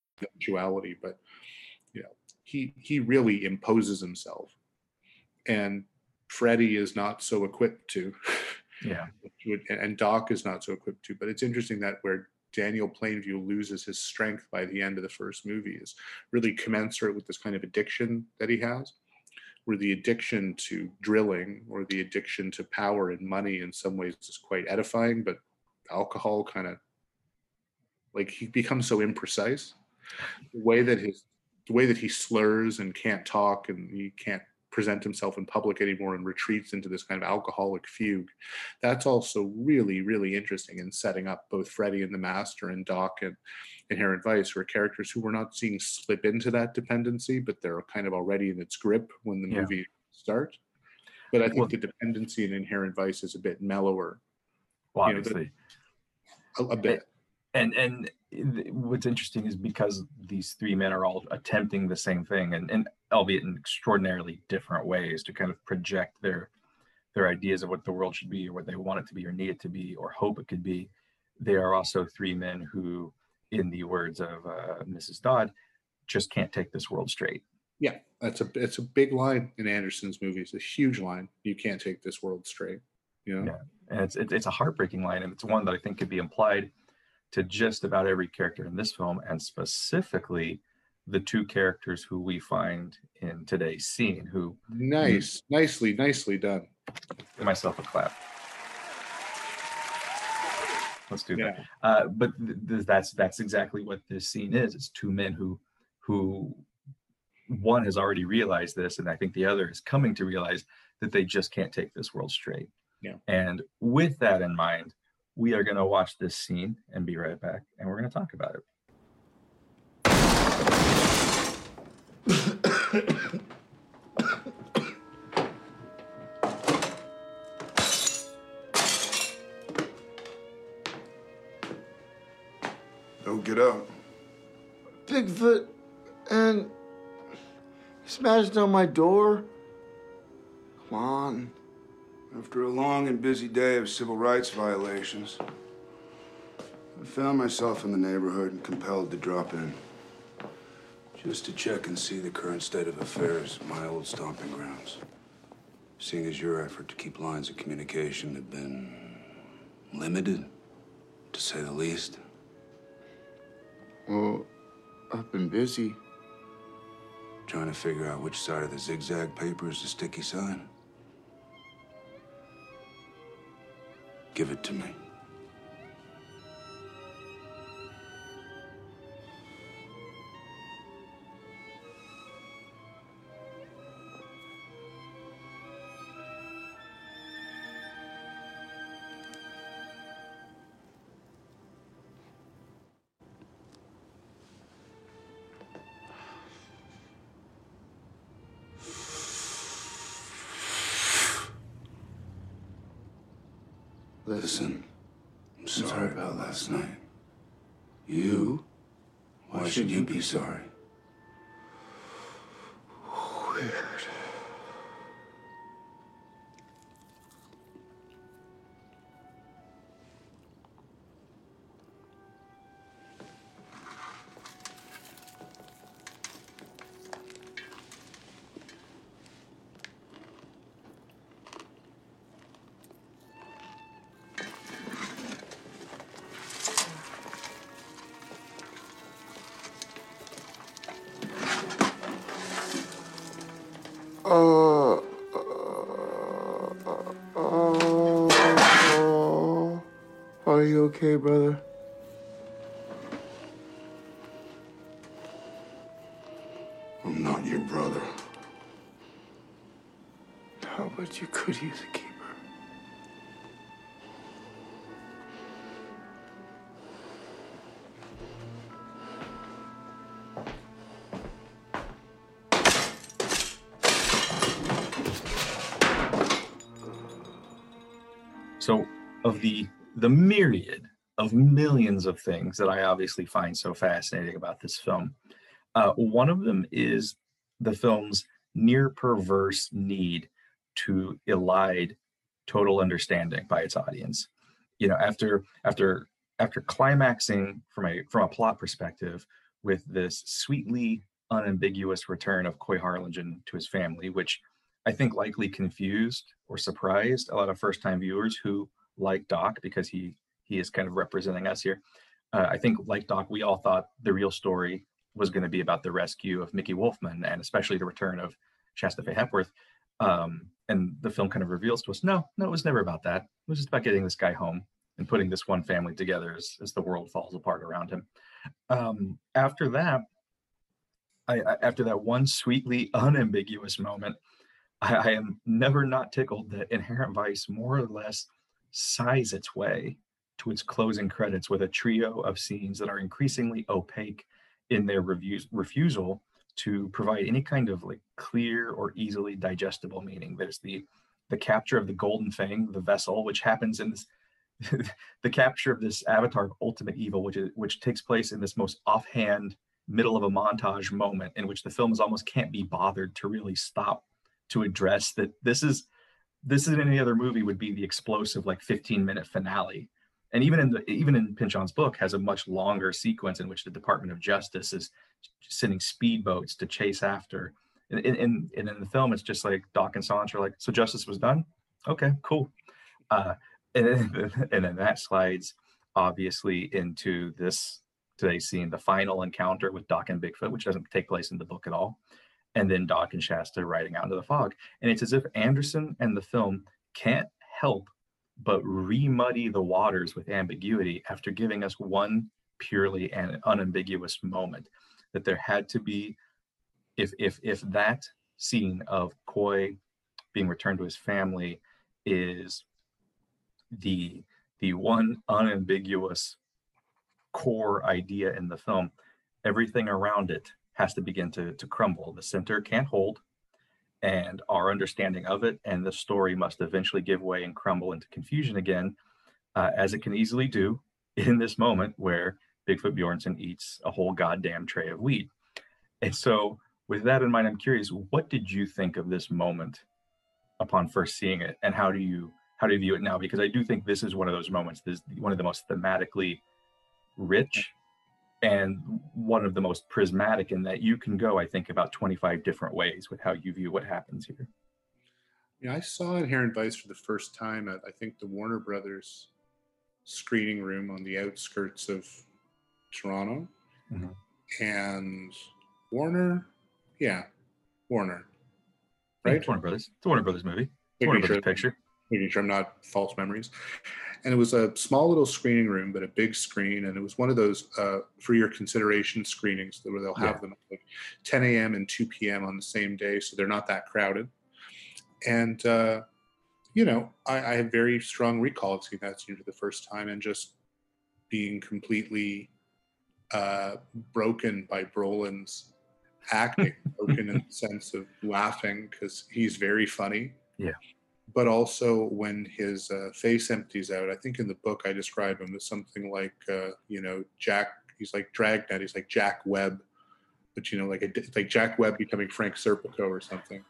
Speaker 3: duality, but you know, he he really imposes himself, and Freddy is not so equipped to.
Speaker 2: Yeah, [laughs]
Speaker 3: and Doc is not so equipped to. But it's interesting that where Daniel Plainview loses his strength by the end of the first movie is really commensurate with this kind of addiction that he has, where the addiction to drilling or the addiction to power and money in some ways is quite edifying, but alcohol kind of like he becomes so imprecise the way that his the way that he slurs and can't talk and he can't present himself in public anymore and retreats into this kind of alcoholic fugue. That's also really, really interesting in setting up both Freddy and the Master and Doc and Inherent Vice, who are characters who we're not seeing slip into that dependency, but they're kind of already in its grip when the yeah. movie starts. But I think well, the dependency in Inherent Vice is a bit mellower.
Speaker 2: Well, obviously.
Speaker 3: You know, a, a bit
Speaker 2: and and what's interesting is because these three men are all attempting the same thing and, and albeit in extraordinarily different ways to kind of project their their ideas of what the world should be or what they want it to be or need it to be or hope it could be. They are also three men who in the words of uh, mrs dodd just can't take this world straight.
Speaker 3: Yeah that's a it's a big line in anderson's movies a huge line. You can't take this world straight you know?
Speaker 2: Yeah and it's it's a heartbreaking line and it's one that i think could be implied to just about every character in this film, and specifically the two characters who we find in today's scene. Who
Speaker 3: nice, nicely, nicely done.
Speaker 2: Give myself a clap. let's do
Speaker 3: Yeah.
Speaker 2: that. Uh, but th- th- that's that's exactly what this scene is. It's two men who who one has already realized this, and I think the other is coming to realize that they just can't take this world straight.
Speaker 3: Yeah.
Speaker 2: And with that in mind, we are going to watch this scene and be right back, and we're going to talk about it. [coughs]
Speaker 4: Don't get up.
Speaker 5: Bigfoot and he smashed on my door. Come on.
Speaker 4: After a long and busy day of civil rights violations, I found myself in the neighborhood and compelled to drop in. Just to check and see the current state of affairs at my old stomping grounds. Seeing as your effort to keep lines of communication had been limited, to say the least.
Speaker 5: Well, I've been busy.
Speaker 4: Trying to figure out which side of the zigzag paper is the sticky side? Give it to me. Sorry?
Speaker 5: Are you okay, brother?
Speaker 4: I'm not your brother.
Speaker 5: No, but you could use a keeper.
Speaker 2: So, of the the myriad of millions of things that I obviously find so fascinating about this film, uh, one of them is the film's near perverse need to elide total understanding by its audience. You know, after after after climaxing from a from a plot perspective with this sweetly unambiguous return of Coy Harlingen to his family, which I think likely confused or surprised a lot of first time viewers who like Doc because he he is kind of representing us here. Uh, I think like Doc, we all thought the real story was going to be about the rescue of Mickey Wolfman and especially the return of Shasta Faye Hepworth. Um, and the film kind of reveals to us, no, no, it was never about that. It was just about getting this guy home and putting this one family together as, as the world falls apart around him. Um, after that, I, I, after that one sweetly unambiguous moment, I, I am never not tickled that Inherent Vice more or less sighs its way to its closing credits with a trio of scenes that are increasingly opaque in their reviews, refusal to provide any kind of like clear or easily digestible meaning. There's the the capture of the golden fang, the vessel, which happens in this [laughs] the capture of this avatar of ultimate evil, which is which takes place in this most offhand middle of a montage moment in which the film is almost can't be bothered to really stop to address that this is this is in any other movie would be the explosive like 15 minute finale and even in the even in Pynchon's book has a much longer sequence in which the Department of Justice is sending speedboats to chase after. And in, in, and in the film, it's just like Doc and Sanch are like, so justice was done. Okay, cool. Uh, and then, [laughs] and then that slides obviously into this today's scene, the final encounter with Doc and Bigfoot, which doesn't take place in the book at all. And then Doc and Shasta riding out into the fog. And it's as if Anderson and the film can't help but remuddy the waters with ambiguity after giving us one purely and unambiguous moment. That there had to be, if if if that scene of Coy being returned to his family is the the one unambiguous core idea in the film, everything around it has to begin to, to crumble. The center can't hold, and our understanding of it and the story must eventually give way and crumble into confusion again, uh, as it can easily do [laughs] in this moment where Bigfoot Bjornsen eats a whole goddamn tray of weed. And so, with that in mind, I'm curious, what did you think of this moment upon first seeing it, and how do you how do you view it now? Because I do think this is one of those moments. This is one of the most thematically rich and one of the most prismatic in that you can go, I think, about 25 different ways with how you view what happens here.
Speaker 3: Yeah, I saw Inherent Vice for the first time at I think the Warner Brothers screening room on the outskirts of Toronto.
Speaker 2: Mhm.
Speaker 3: And Warner, yeah, Warner,
Speaker 2: Right?
Speaker 3: right?
Speaker 2: Warner Brothers. It's a Warner Brothers movie. Warner Brothers picture.
Speaker 3: Making sure I'm not false memories. And it was a small little screening room, but a big screen. And it was one of those uh, for your consideration screenings where they'll have
Speaker 2: Yeah.
Speaker 3: them at like 10 a.m. and 2 p.m. on the same day. So they're not that crowded. And, uh, you know, I, I have very strong recall of seeing that scene for the first time and just being completely uh, broken by Brolin's acting, [laughs] broken in the sense of laughing because he's very funny but also when his uh, face empties out. I think in the book I describe him as something like, uh, you know, Jack. He's like Dragnet. He's like Jack Webb, but you know, like a, like Jack Webb becoming Frank Serpico or something.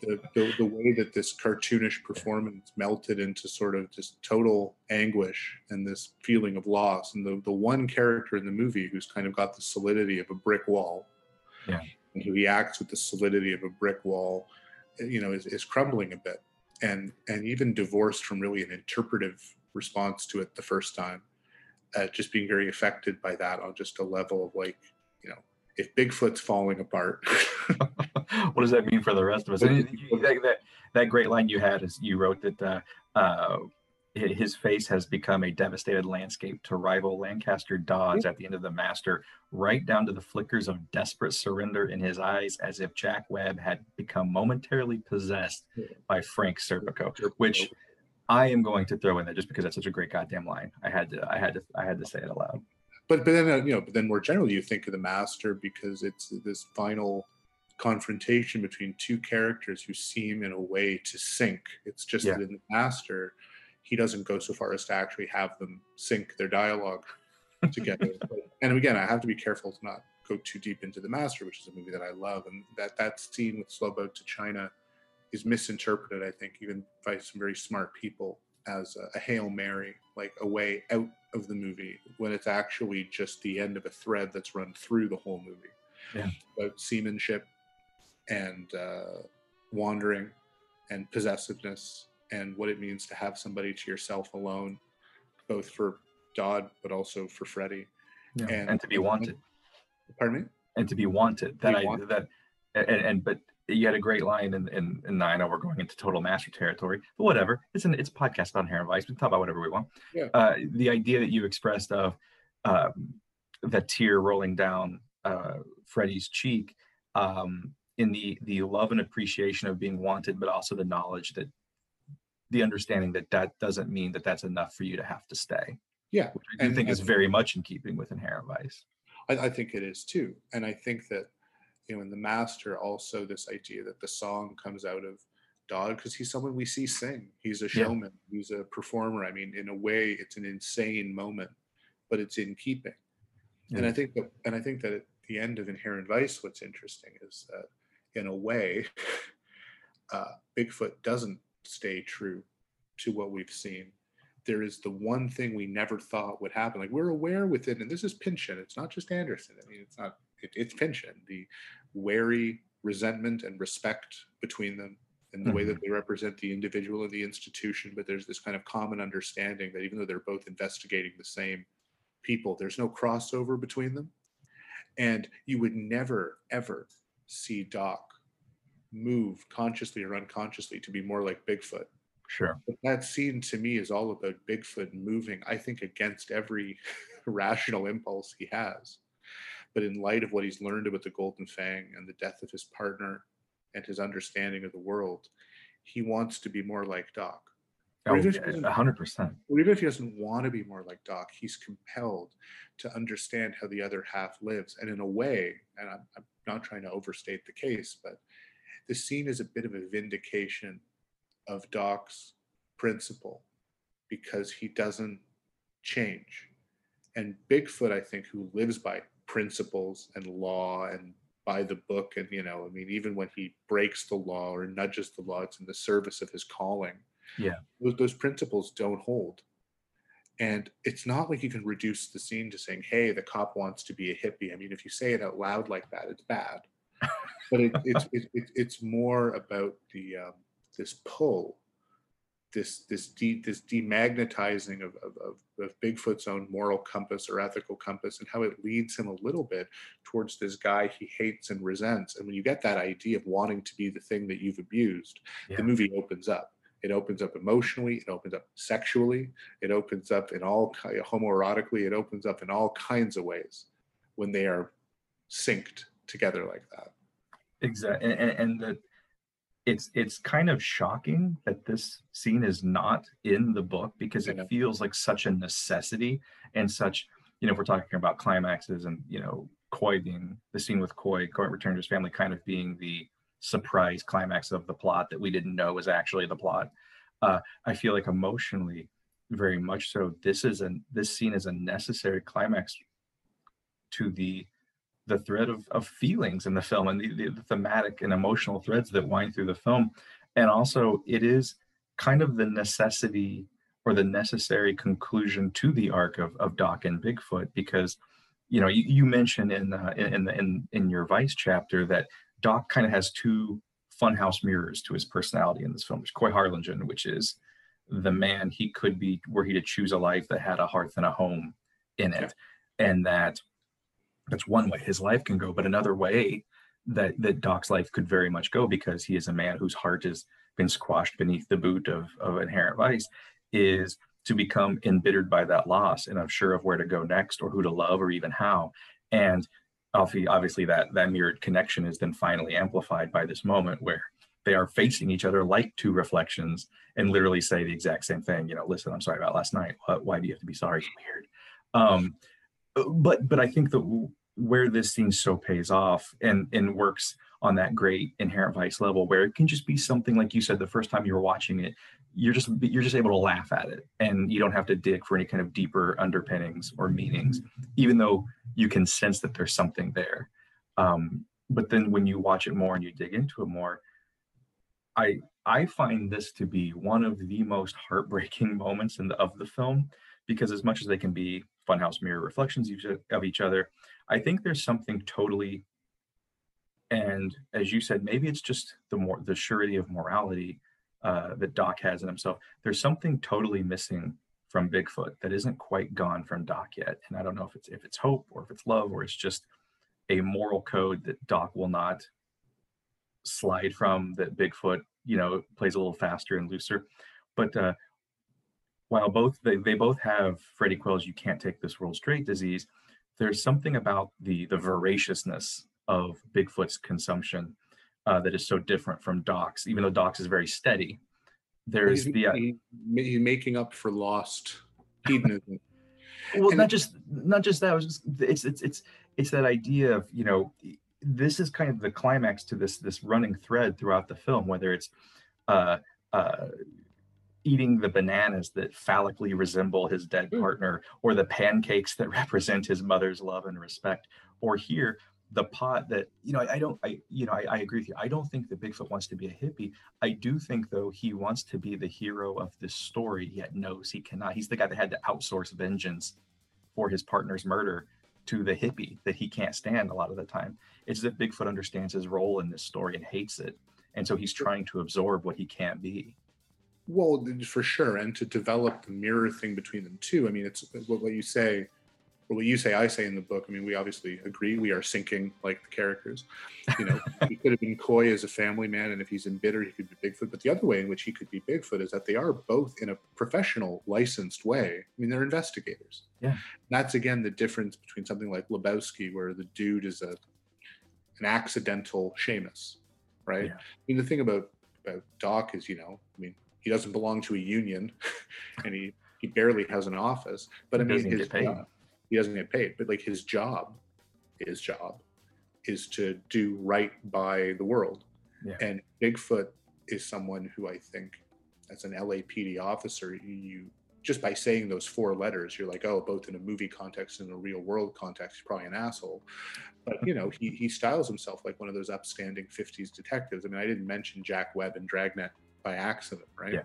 Speaker 3: The, the the way that this cartoonish performance melted into sort of just total anguish and this feeling of loss, and the the one character in the movie who's kind of got the solidity of a brick wall,
Speaker 2: Yeah.
Speaker 3: and who he acts with the solidity of a brick wall, you know, is, is crumbling a bit and and even divorced from really an interpretive response to it the first time uh, just being very affected by that on just a level of like you know if bigfoot's falling apart [laughs]
Speaker 2: what does that mean for the rest of us?
Speaker 3: What
Speaker 2: And
Speaker 3: did
Speaker 2: you- that, that, that great line you had is you wrote that uh, uh, hi- his face has become a devastated landscape to rival Lancaster Dodd at the end of the Master, right down to the flickers of desperate surrender in his eyes, as if Jack Webb had become momentarily possessed by Frank Serpico, which I am going to throw in there just because that's such a great goddamn line. I had to, I had to, I had to say it aloud.
Speaker 3: but but then uh, you know but then more generally you think of the master because it's this final confrontation between two characters who seem in a way to sync it's just
Speaker 2: Yeah.
Speaker 3: that in the master he doesn't go so far as to actually have them sync their dialogue together [laughs] But- and again i have to be careful to not go too deep into the master which is a movie that i love and that that scene with slow boat to china is misinterpreted i think even by some very smart people as a, a hail mary like a way out of the movie when it's actually just the end of a thread that's run through the whole movie
Speaker 2: Yeah.
Speaker 3: about seamanship and uh, wandering and possessiveness and what it means to have somebody to yourself alone both for dodd but also for freddie
Speaker 2: Yeah.
Speaker 3: And-
Speaker 2: And, to be wanted.
Speaker 3: pardon me
Speaker 2: and to be wanted. That
Speaker 3: Be
Speaker 2: I
Speaker 3: wanted.
Speaker 2: that and, and but you had a great line in in, in I know we're going into total master territory, but whatever. It's an it's a podcast about Inherent Vice. We can talk about whatever we want.
Speaker 3: Yeah.
Speaker 2: Uh, the idea that you expressed of um, the tear rolling down uh, Freddie's cheek um, in the the love and appreciation of being wanted, but also the knowledge that the understanding that that doesn't mean that that's enough for you to have to stay,
Speaker 3: yeah
Speaker 2: which I do
Speaker 3: And-
Speaker 2: think is very much in keeping with Inherent Vice.
Speaker 3: I, I think it is too. And I think that, you know, in the master also this idea that the song comes out of Dodd because he's someone we see sing. He's a
Speaker 2: Yeah.
Speaker 3: showman. He's a performer. I mean, in a way, it's an insane moment, but it's in keeping. And I think that, and I think that at the end of Inherent Vice, what's interesting is that, in a way, [laughs] uh, Bigfoot doesn't stay true to what we've seen there is the one thing we never thought would happen. Like we're aware within, and this is Pynchon. It's not just Anderson. I mean, it's not. It, it's Pynchon. The wary resentment and respect between them, and the way that mm-hmm. they represent the individual and the institution. But there's this kind of common understanding that even though they're both investigating the same people, there's no crossover between them. And you would never ever see Doc move consciously or unconsciously to be more like Bigfoot
Speaker 2: Sure.
Speaker 3: But that scene to me is all about Bigfoot moving, I think, against every [laughs] rational impulse he has. But in light of what he's learned about the Golden Fang and the death of his partner and his understanding of the world, he wants to be more like Doc.
Speaker 2: Oh,
Speaker 3: Or even if he doesn't-
Speaker 2: hundred percent.
Speaker 3: or even if he doesn't want to be more like Doc, he's compelled to understand how the other half lives. And in a way, and I'm, I'm not trying to overstate the case, but the scene is a bit of a vindication of Doc's principle because he doesn't change. And Bigfoot, I think, who lives by principles and law and by the book, and you know, I mean, even when he breaks the law or nudges the law, it's in the service of his calling Yeah, those, those principles don't hold. And it's not like you can reduce the scene to saying, hey, the cop wants to be a hippie. I mean, if you say it out loud like that, it's bad. But it, it's, it, it, it's more about the um, this pull, this this de, this demagnetizing of, of, of, of Bigfoot's own moral compass or ethical compass and how it leads him a little bit towards this guy he hates and resents. And when you get that idea of wanting to be the thing that you've abused,
Speaker 2: Yeah.
Speaker 3: the movie opens up. It opens up emotionally. It opens up sexually. It opens up in all homoerotically. It opens up in all kinds of ways when they are synced together like that.
Speaker 2: Exactly, and, and, and the it's it's kind of shocking that this scene is not in the book because it feels like such a necessity and such you know if we're talking about climaxes and you know Coy being the scene with Coy, Coy return to his family, kind of being the surprise climax of the plot that we didn't know was actually the plot. Uh, I feel like emotionally, very much so. This is a this scene is a necessary climax to the the thread of, of feelings in the film and the, the, the thematic and emotional threads that wind through the film. And also, it is kind of the necessity or the necessary conclusion to the arc of, of Doc and Bigfoot because, you know, you, you mentioned in, uh, in, in, in, in your Vice chapter that Doc kind of has two funhouse mirrors to his personality in this film. There's Coy Harlingen, which is the man he could be were he to choose a life that had a hearth and a home in it. And that that's one way his life can go but another way that that doc's life could very much go because he is a man whose heart has been squashed beneath the boot of, of inherent vice is to become embittered by that loss and unsure of where to go next or who to love or even how. And obvi- obviously that that mirrored connection is then finally amplified by this moment where they are facing each other like two reflections and literally say the exact same thing you know listen i'm sorry about last night. What, why do you have to be sorry? It's weird. Um but but I think that where this thing so pays off and and works on that great inherent vice level, where it can just be something like you said the first time you were watching it, you're just you're just able to laugh at it, and you don't have to dig for any kind of deeper underpinnings or meanings, even though you can sense that there's something there. Um, but then when you watch it more and you dig into it more, I I find this to be one of the most heartbreaking [laughs] moments in the, of the film because as much as they can be funhouse mirror reflections of each other, I think there's something totally and as you said, maybe it's just the more the surety of morality uh, that Doc has in himself. There's something totally missing from Bigfoot that isn't quite gone from Doc yet, and I don't know if it's if it's hope or if it's love or it's just a moral code that Doc will not slide from. That Bigfoot, you know, plays a little faster and looser, but uh, while both they, they both have Freddie Quell's "You Can't Take This World Straight" disease, there's something about the the voraciousness of Bigfoot's consumption uh, that is so different from Doc's. Even though Doc's is very steady, there's
Speaker 3: he's,
Speaker 2: the uh,
Speaker 3: he's making up for lost hedonism. [laughs]
Speaker 2: well
Speaker 3: and
Speaker 2: not just not just that it was just, it's it's it's it's that idea of you know this is kind of the climax to this this running thread throughout the film whether it's uh uh eating the bananas that phallically resemble his dead
Speaker 3: Mm.
Speaker 2: partner or the pancakes that [laughs] represent his mother's love and respect. Or here the pot that you know I, I don't I you know I, I agree with you. I don't think that Bigfoot wants to be a hippie. I do think though he wants to be the hero of this story. Yet knows he cannot he's the guy that had to outsource vengeance for his partner's murder to the hippie that he can't stand a lot of the time. It's as if Bigfoot understands his role in this story and hates it. And so he's trying to absorb what he can't be
Speaker 3: Well, for sure, and to develop the mirror thing between them too. I mean, it's what, what you say or what you say, I say in the book. I mean, we obviously agree. We are sinking like the characters. You know, [laughs] he could have been coy as a family man, and if he's embittered, he could be Bigfoot. But the other way in which he could be Bigfoot is that they are both in a professional, licensed way. I mean, they're investigators.
Speaker 2: Yeah.
Speaker 3: That's again the difference between something like Lebowski, where the dude is a an accidental shamus, right?
Speaker 2: Yeah.
Speaker 3: I mean, the thing about about Doc is, you know, I mean, he doesn't belong to a union, [laughs] and he he barely has an office. But I mean, his job- he doesn't get paid. But like his job, his job, is to do right by the world.
Speaker 2: Yeah.
Speaker 3: And Bigfoot is someone who I think, as an LAPD officer, you just by saying those four letters, you're like, oh, both in a movie context and a real world context, he's probably an asshole. But you know, he he styles himself like one of those upstanding '50s detectives. I mean, I didn't mention Jack Webb and Dragnet by accident, right?
Speaker 2: Yeah.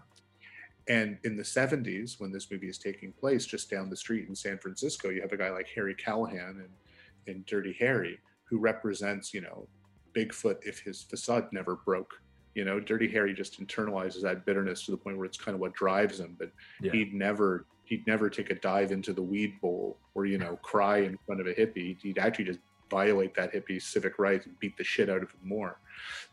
Speaker 3: And in the 70s, when this movie is taking place just down the street in San Francisco, you have a guy like Harry Callahan and, and Dirty Harry, who represents, you know, Bigfoot if his facade never broke. You know, Dirty Harry just internalizes that bitterness to the point where it's kind of what drives him. But
Speaker 2: Yeah.
Speaker 3: he'd never he'd never take a dive into the weed bowl or, you know, cry in front of a hippie. He'd actually just violate that hippie's civic rights and beat the shit out of him more.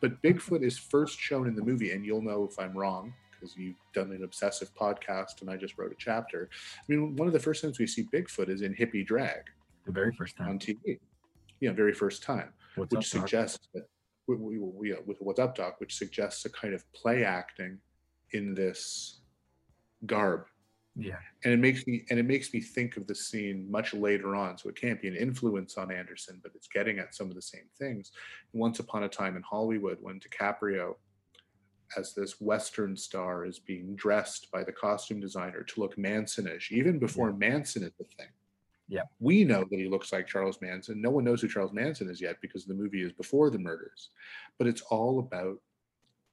Speaker 3: But Bigfoot is first shown in the movie, and you'll know if I'm wrong because you've done an obsessive podcast and I just wrote a chapter. I mean, one of the first times we see Bigfoot is in hippie drag
Speaker 2: The very first time on.
Speaker 3: TV. Yeah, very first time,
Speaker 2: What's
Speaker 3: which
Speaker 2: up,
Speaker 3: suggests that we, we, we, uh, with What's Up Doc, which suggests a kind of play acting in this garb
Speaker 2: Yeah.
Speaker 3: and it makes me and it makes me think of the scene much later on so it can't be an influence on anderson but it's getting at some of the same things. Once upon a time in hollywood when dicaprio as this western star is being dressed by the costume designer to look mansonish even before manson is the thing.
Speaker 2: Yeah.
Speaker 3: we know that he looks like charles manson. No one knows who charles manson is yet because the movie is before the murders. But it's all about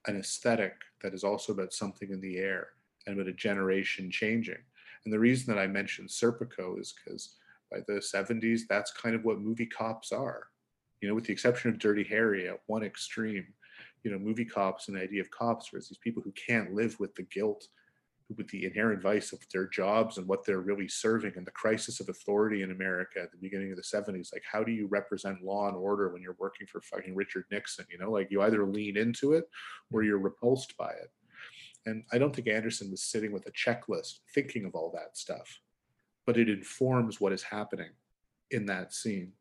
Speaker 3: an aesthetic that is also about something in the air and about a generation changing. And the reason that I mentioned Serpico is because by the 70s, that's kind of what movie cops are. You know, with the exception of Dirty Harry at one extreme, you know, movie cops and the idea of cops was these people who can't live with the guilt, with the inherent vice of their jobs and what they're really serving and the crisis of authority in America at the beginning of the 70s. Like, how do you represent law and order when you're working for fucking Richard Nixon? You know, like you either lean into it or you're repulsed by it. And I don't think Anderson was sitting with a checklist thinking of all that stuff, but it informs what is happening in that scene.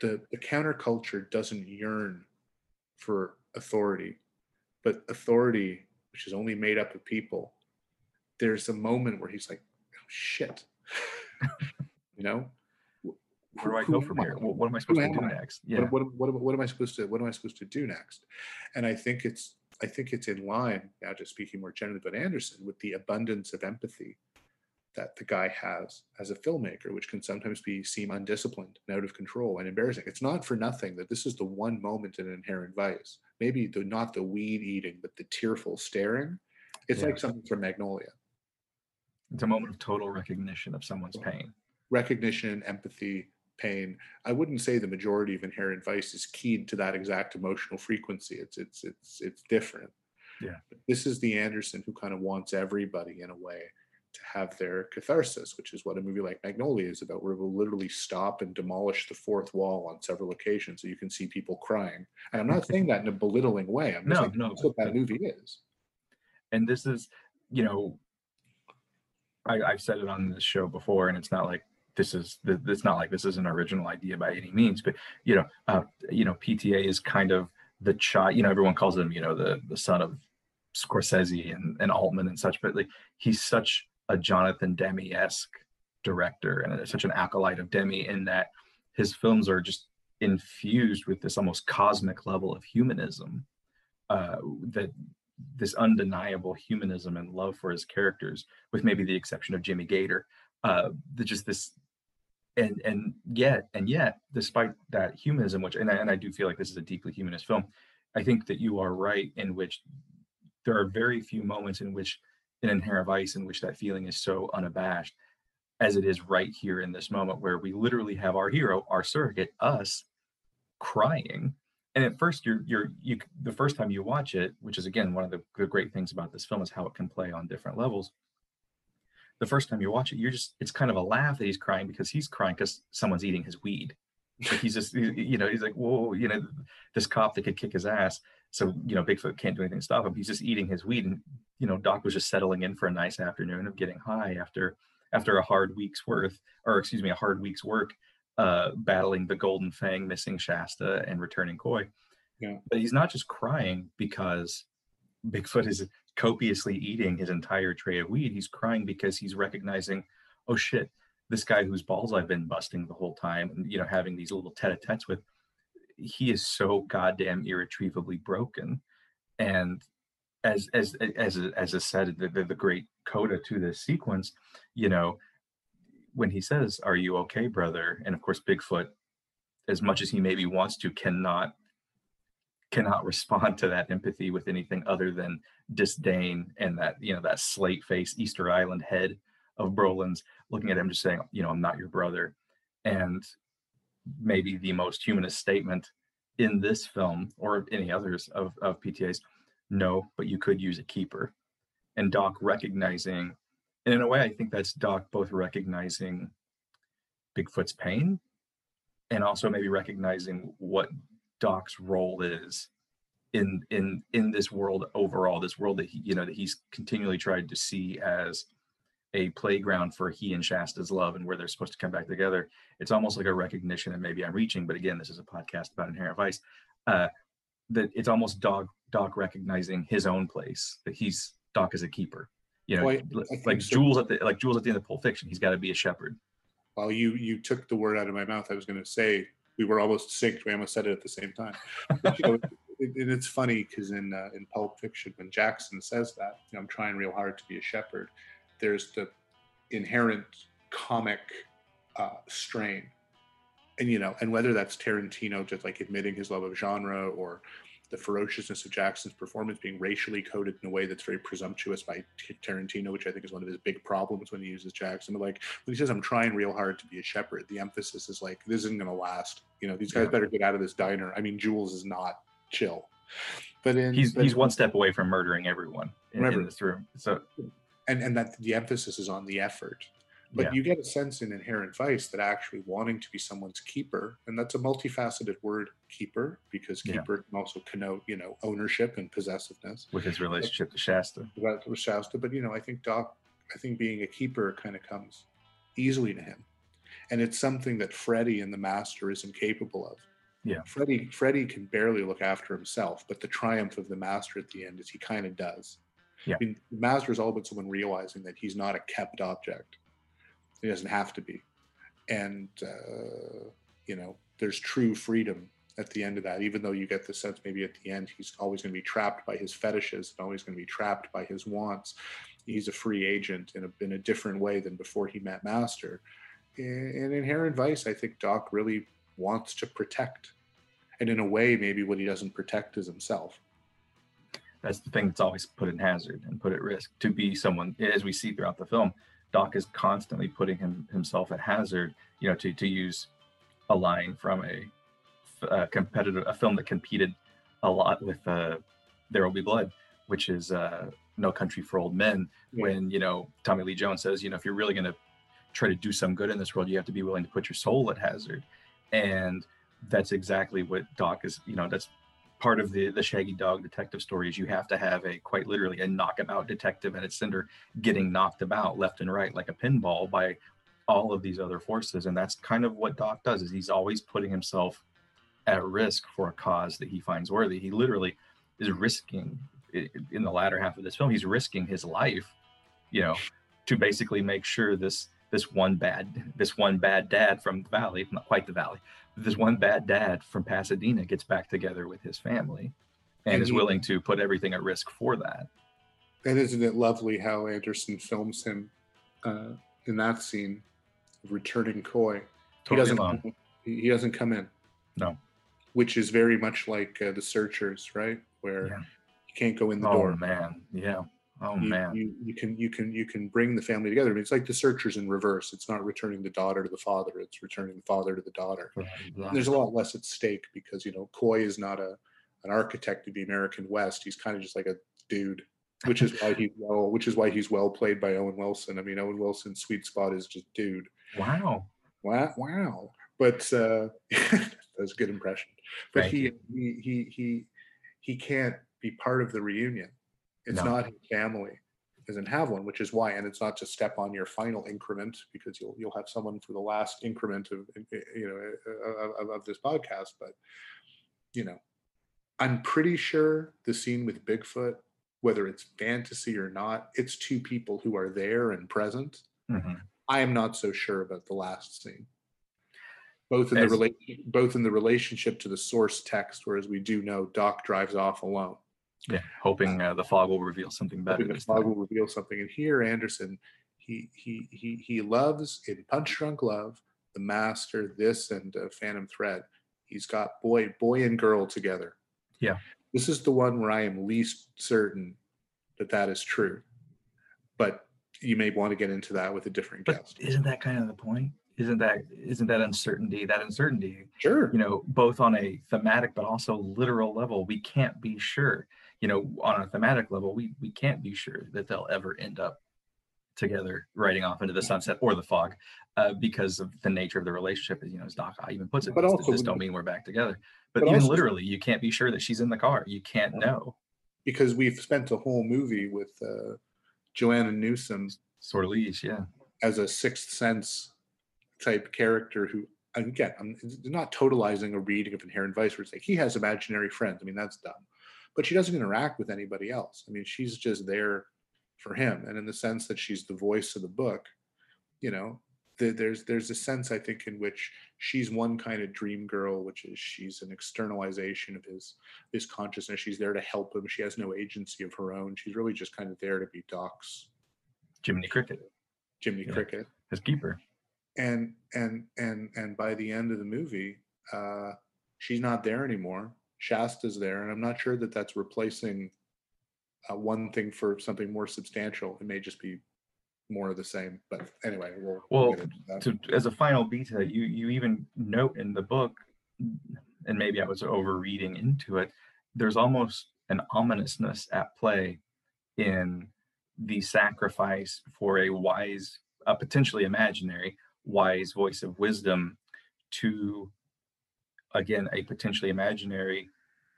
Speaker 3: The, the counterculture doesn't yearn for authority, but authority, which is only made up of people, there's a moment where he's like, oh, shit. [laughs] you know?
Speaker 2: Where do I go from here? What, am I supposed to do next? Yeah.
Speaker 3: What, what, what, what am I supposed to what am I supposed to do next? And I think it's I think it's in line now, just speaking more generally about Anderson, with the abundance of empathy that the guy has as a filmmaker, which can sometimes be seem undisciplined and out of control and embarrassing. It's not for nothing that this is the one moment in Inherent Vice. Maybe the not the weed eating, but the tearful staring. It's
Speaker 2: Yeah.
Speaker 3: like something from Magnolia.
Speaker 2: It's a moment of total recognition of someone's pain.
Speaker 3: recognition, empathy, pain. I wouldn't say the majority of inherent vice is keyed to that exact emotional frequency. It's it's it's it's different.
Speaker 2: Yeah.
Speaker 3: But this is the Anderson who kind of wants everybody in a way to have their catharsis, which is what a movie like Magnolia is about, where it will literally stop and demolish the fourth wall on several occasions so you can see people crying. And I'm not [laughs] saying that in a belittling way. I'm
Speaker 2: No,
Speaker 3: saying
Speaker 2: no,
Speaker 3: that's what that movie is.
Speaker 2: and this is you know I, i've said it on this show before and it's not like this is it's not like this is an original idea by any means but you know uh, you know pta is kind of the child you know everyone calls him you know the the son of scorsese and, and altman and such but like he's such a jonathan demme-esque director and such an acolyte of demme in that his films are just infused with this almost cosmic level of humanism uh, that this undeniable humanism and love for his characters, with maybe the exception of Jimmy Gator. Uh, just this, and and yet and yet, despite that humanism, which and I, and I do feel like this is a deeply humanist film, I think that you are right in which there are very few moments in which in Inherent Vice in which that feeling is so unabashed as it is right here in this moment where we literally have our hero, our surrogate, us, crying. And at first you're you're you the first time you watch it which is again one of the, the great things about this film is how it can play on different levels the first time you watch it, you're just it's kind of a laugh that he's crying because he's crying because someone's eating his weed. Like he's just you know he's like whoa you know this cop that could kick his ass. So you know Bigfoot can't do anything to stop him. He's just eating his weed, and you know Doc was just settling in for a nice afternoon of getting high after after a hard week's worth or excuse me a hard week's work uh battling the golden fang missing shasta and returning Coy
Speaker 3: Yeah.
Speaker 2: but he's not just crying because bigfoot is copiously eating his entire tray of weed he's crying because he's recognizing oh shit this guy whose balls i've been busting the whole time and you know having these little tete-a-tetes with he is so goddamn irretrievably broken. And as as as as I said the, the, the great coda to this sequence you know when he says are you okay brother? and of course bigfoot as much as he maybe wants to cannot cannot [laughs] respond to that empathy with anything other than disdain and that you know that slate face easter island head of brolin's looking at him just saying you know i'm not your brother. And maybe the most humanist statement in this film or any others of, of pta's no but you could use a keeper. And doc recognizing and in a way i think that's doc both recognizing bigfoot's pain and also maybe recognizing what doc's role is in in in this world overall this world that he you know that he's continually tried to see as a playground for he and shasta's love and where they're supposed to come back together it's almost like a recognition and maybe i'm reaching but again this is a podcast about inherent vice uh that it's almost doc doc recognizing his own place that he's doc is a keeper you know
Speaker 3: Well, I-
Speaker 2: li-
Speaker 3: I think
Speaker 2: like
Speaker 3: so.
Speaker 2: jules at the like jules at the end of pulp fiction he's got to be a shepherd
Speaker 3: Well, you you took the word out of my mouth. I was going to say we were almost synced. We almost said it at the same time. You know, and it's funny because in uh, in Pulp Fiction, when Jackson says that, you know, I'm trying real hard to be a shepherd. There's the inherent comic uh, strain, and you know, and whether that's Tarantino just like admitting his love of genre or the ferociousness of Jackson's performance being racially coded in a way that's very presumptuous by T- Tarantino, which I think is one of his big problems when he uses Jackson. But like when he says, "I'm trying real hard to be a shepherd," the emphasis is like, "This isn't going to last." You know, these guys
Speaker 2: Yeah.
Speaker 3: better get out of this diner. I mean, Jules is not chill, but in
Speaker 2: he's
Speaker 3: but
Speaker 2: he's one step away from murdering everyone in, in this room so
Speaker 3: and and that the emphasis is on the effort. But
Speaker 2: Yeah.
Speaker 3: you get a sense in Inherent Vice that actually wanting to be someone's keeper, and that's a multifaceted word, keeper, because
Speaker 2: Yeah.
Speaker 3: keeper can also connote, you know, ownership and possessiveness.
Speaker 2: with his relationship to shasta
Speaker 3: was Shasta, but you know, I think Doc, I think being a keeper kind of comes easily to him, and it's something that Freddie and the Master isn't capable of.
Speaker 2: Yeah.
Speaker 3: Freddie, Freddie can barely look after himself, but the triumph of the Master at the end is he kind of does.
Speaker 2: Yeah.
Speaker 3: I mean, the Master is all about someone realizing that he's not a kept object. He doesn't have to be, and uh, you know, there's true freedom at the end of that, even though you get the sense maybe at the end he's always going to be trapped by his fetishes and always going to be trapped by his wants. He's a free agent in a, in a different way than before he met Master. In Inherent Vice, I think Doc really wants to protect. And in a way, maybe what he doesn't protect is himself.
Speaker 2: that's the thing that's always put in hazard and put at risk to be someone as we see throughout the film doc is constantly putting him himself at hazard you know to, to use a line from a competitive a film that competed a lot with uh, there will be blood which is uh, no country for old men
Speaker 3: Yeah.
Speaker 2: when you know tommy lee jones says you know if you're really going to try to do some good in this world you have to be willing to put your soul at hazard and that's exactly what doc is you know that's part of the the shaggy dog detective story is you have to have a quite literally a knockabout detective at its center getting knocked about left and right like a pinball by all of these other forces. And that's kind of what doc does is he's always putting himself at risk for a cause that he finds worthy. He literally is risking in the latter half of this film he's risking his life you know to basically make sure this this one bad this one bad dad from the valley not quite the valley this one bad dad from pasadena gets back together with his family and,
Speaker 3: And
Speaker 2: is
Speaker 3: he-
Speaker 2: willing to put everything at risk for that
Speaker 3: And isn't it lovely how Anderson films him uh, in that scene, returning Coy?
Speaker 2: totally
Speaker 3: he doesn't.
Speaker 2: alone.
Speaker 3: He doesn't come in.
Speaker 2: No.
Speaker 3: Which is very much like uh, the Searchers, right? Where
Speaker 2: Yeah.
Speaker 3: you can't go in the
Speaker 2: oh
Speaker 3: door.
Speaker 2: man yeah oh
Speaker 3: you,
Speaker 2: man
Speaker 3: you you can you can you can bring the family together. I mean, it's like the Searchers in reverse. It's not returning the daughter to the father. It's returning the father to the daughter. There's a lot less at stake because you know Coy is not a an architect of the American West. He's kind of just like a dude. which is why he's [laughs] well, which is why he's well played by Owen Wilson. I mean, Owen Wilson's sweet spot is just dude.
Speaker 2: Wow.
Speaker 3: Wow, wow. But uh, [laughs] that's a good impression. But he, he he he he can't be part of the reunion. It's
Speaker 2: No.
Speaker 3: not his family doesn't have one, which is why, and it's not to step on your final increment because you'll you'll have someone for the last increment of eh, eh, you know eh, of, of this podcast. But you know, I'm pretty sure the scene with Bigfoot, whether it's fantasy or not, it's two people who are there and present.
Speaker 2: Mhm.
Speaker 3: I am not so sure about the last scene. Both in
Speaker 2: As-
Speaker 3: the relation, both in the relationship to the source text, whereas we do know Doc drives off alone.
Speaker 2: Yeah. Hoping uh, the fog will reveal something better.
Speaker 3: Hoping the fog
Speaker 2: time.
Speaker 3: will reveal something. And here, Anderson, he he he he loves in Punch Drunk Love, The Master, this, and uh, Phantom Thread. He's got boy boy and girl together.
Speaker 2: Yeah.
Speaker 3: This is the one where I am least certain that that is true, but you may want to get into that with a different
Speaker 2: But
Speaker 3: guest.
Speaker 2: isn't that kind of the point? Isn't that isn't that uncertainty? That uncertainty,
Speaker 3: Sure.
Speaker 2: you know, both on a thematic but also literal level, we can't be sure. You know, on a thematic level, we we can't be sure that they'll ever end up together, riding off into the sunset or the fog, uh, because of the nature of the relationship. As you know, as Doc I even puts it,
Speaker 3: But
Speaker 2: this,
Speaker 3: also
Speaker 2: this don't mean we're back together. But,
Speaker 3: But
Speaker 2: even
Speaker 3: also-
Speaker 2: literally, you can't be sure that she's in the car. You can't know.
Speaker 3: because we've spent a whole movie with uh, Joanna Newsom
Speaker 2: Sortilege, yeah.
Speaker 3: as a sixth sense type character who again i'm not totalizing a reading of inherent vice where it's like he has imaginary friends i mean that's dumb but she doesn't interact with anybody else. I mean she's just there for him. And in the sense that she's the voice of the book you know th- there's there's a sense i think in which she's one kind of dream girl which is she's an externalization of his his consciousness. She's there to help him. She has no agency of her own. She's really just kind of there to be doc's
Speaker 2: Jiminy Cricket,
Speaker 3: jimmy
Speaker 2: Yeah.
Speaker 3: cricket.
Speaker 2: His keeper.
Speaker 3: and and and and by the end of the movie uh she's not there anymore shasta's there and i'm not sure that that's replacing uh, one thing for something more substantial it may just be more of the same but anyway we'll,
Speaker 2: Well,
Speaker 3: get into that.
Speaker 2: to as a final beta, you you even note in the book, and maybe I was overreading into it. There's almost an ominousness at play in the sacrifice for a wise, a potentially imaginary wise voice of wisdom to again a potentially imaginary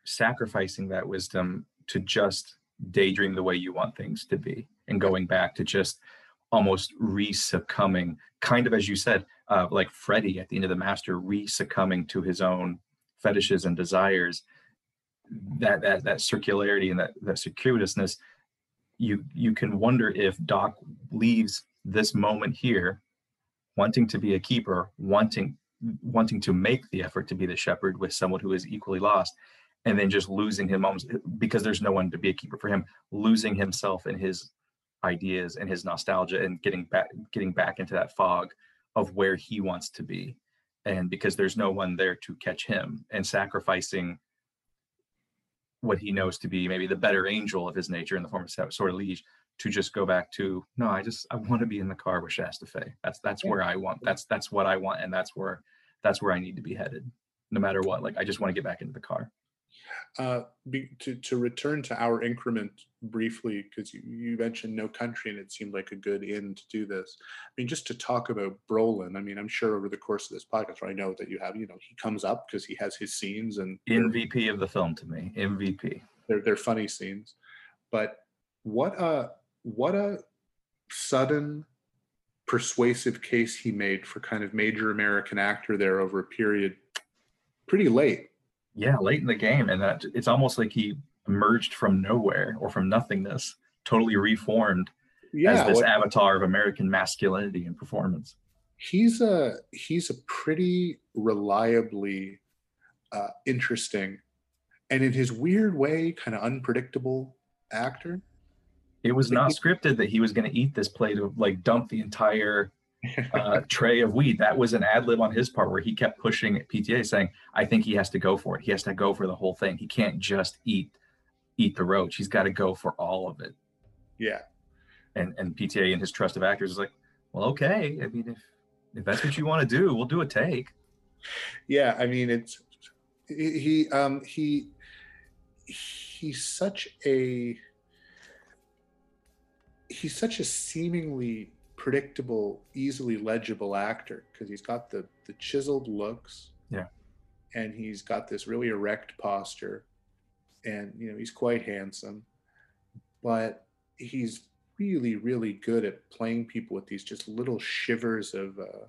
Speaker 2: sacrificing that wisdom to just daydream the way you want things to be and going back to just almost re-succumbing kind of as you said uh, like freddie at the end of the master re-succumbing to his own fetishes and desires. That that that circularity and that that circuitousness you you can wonder if doc leaves this moment here wanting to be a keeper wanting wanting to make the effort to be the shepherd with someone who is equally lost and then just losing him almost because there's no one to be a keeper for him losing himself in his ideas and his nostalgia and getting back getting back into that fog of where he wants to be. And because there's no one there to catch him and sacrificing what he knows to be maybe the better angel of his nature in the form of Sortilege to just go back to no I just I want to be in the car with Shasta Fay that's that's where I want that's that's what I want and that's where that's where I need to be headed no matter what like I just want to get back into the car.
Speaker 3: Uh be, to to return to our increment briefly because you, you mentioned no country and it seemed like a good end to do this. I mean just to talk about brolin i mean i'm sure over the course of this podcast i know that you have you know he comes up because he has his scenes and
Speaker 2: MVP of the film to me MVP
Speaker 3: they're they're funny scenes. But what a what a sudden persuasive case he made for kind of major american actor there over a period pretty late.
Speaker 2: Yeah late in the game. And that it's almost like he emerged from nowhere or from nothingness totally reformed
Speaker 3: yeah
Speaker 2: as this avatar of american masculinity and performance.
Speaker 3: He's a he's a pretty reliably uh, interesting and in his weird way kind of unpredictable actor
Speaker 2: it was not [laughs] scripted that he was going to eat this plate of like dump the entire uh, [laughs] tray of weed. That was an ad lib on his part where he kept pushing pta saying i think he has to go for it. He has to go for the whole thing. He can't just eat eat the roach. He's got to go for all of it.
Speaker 3: Yeah.
Speaker 2: And and pta and his trust of actors is like well okay. I mean if if that's what you want to do we'll do a take.
Speaker 3: Yeah i mean it's he he, um he he's such a he's such a seemingly predictable, easily legible actor because he's got the the chiseled looks.
Speaker 2: Yeah.
Speaker 3: And he's got this really erect posture, and you know he's quite handsome, but he's really really good at playing people with these just little shivers of uh,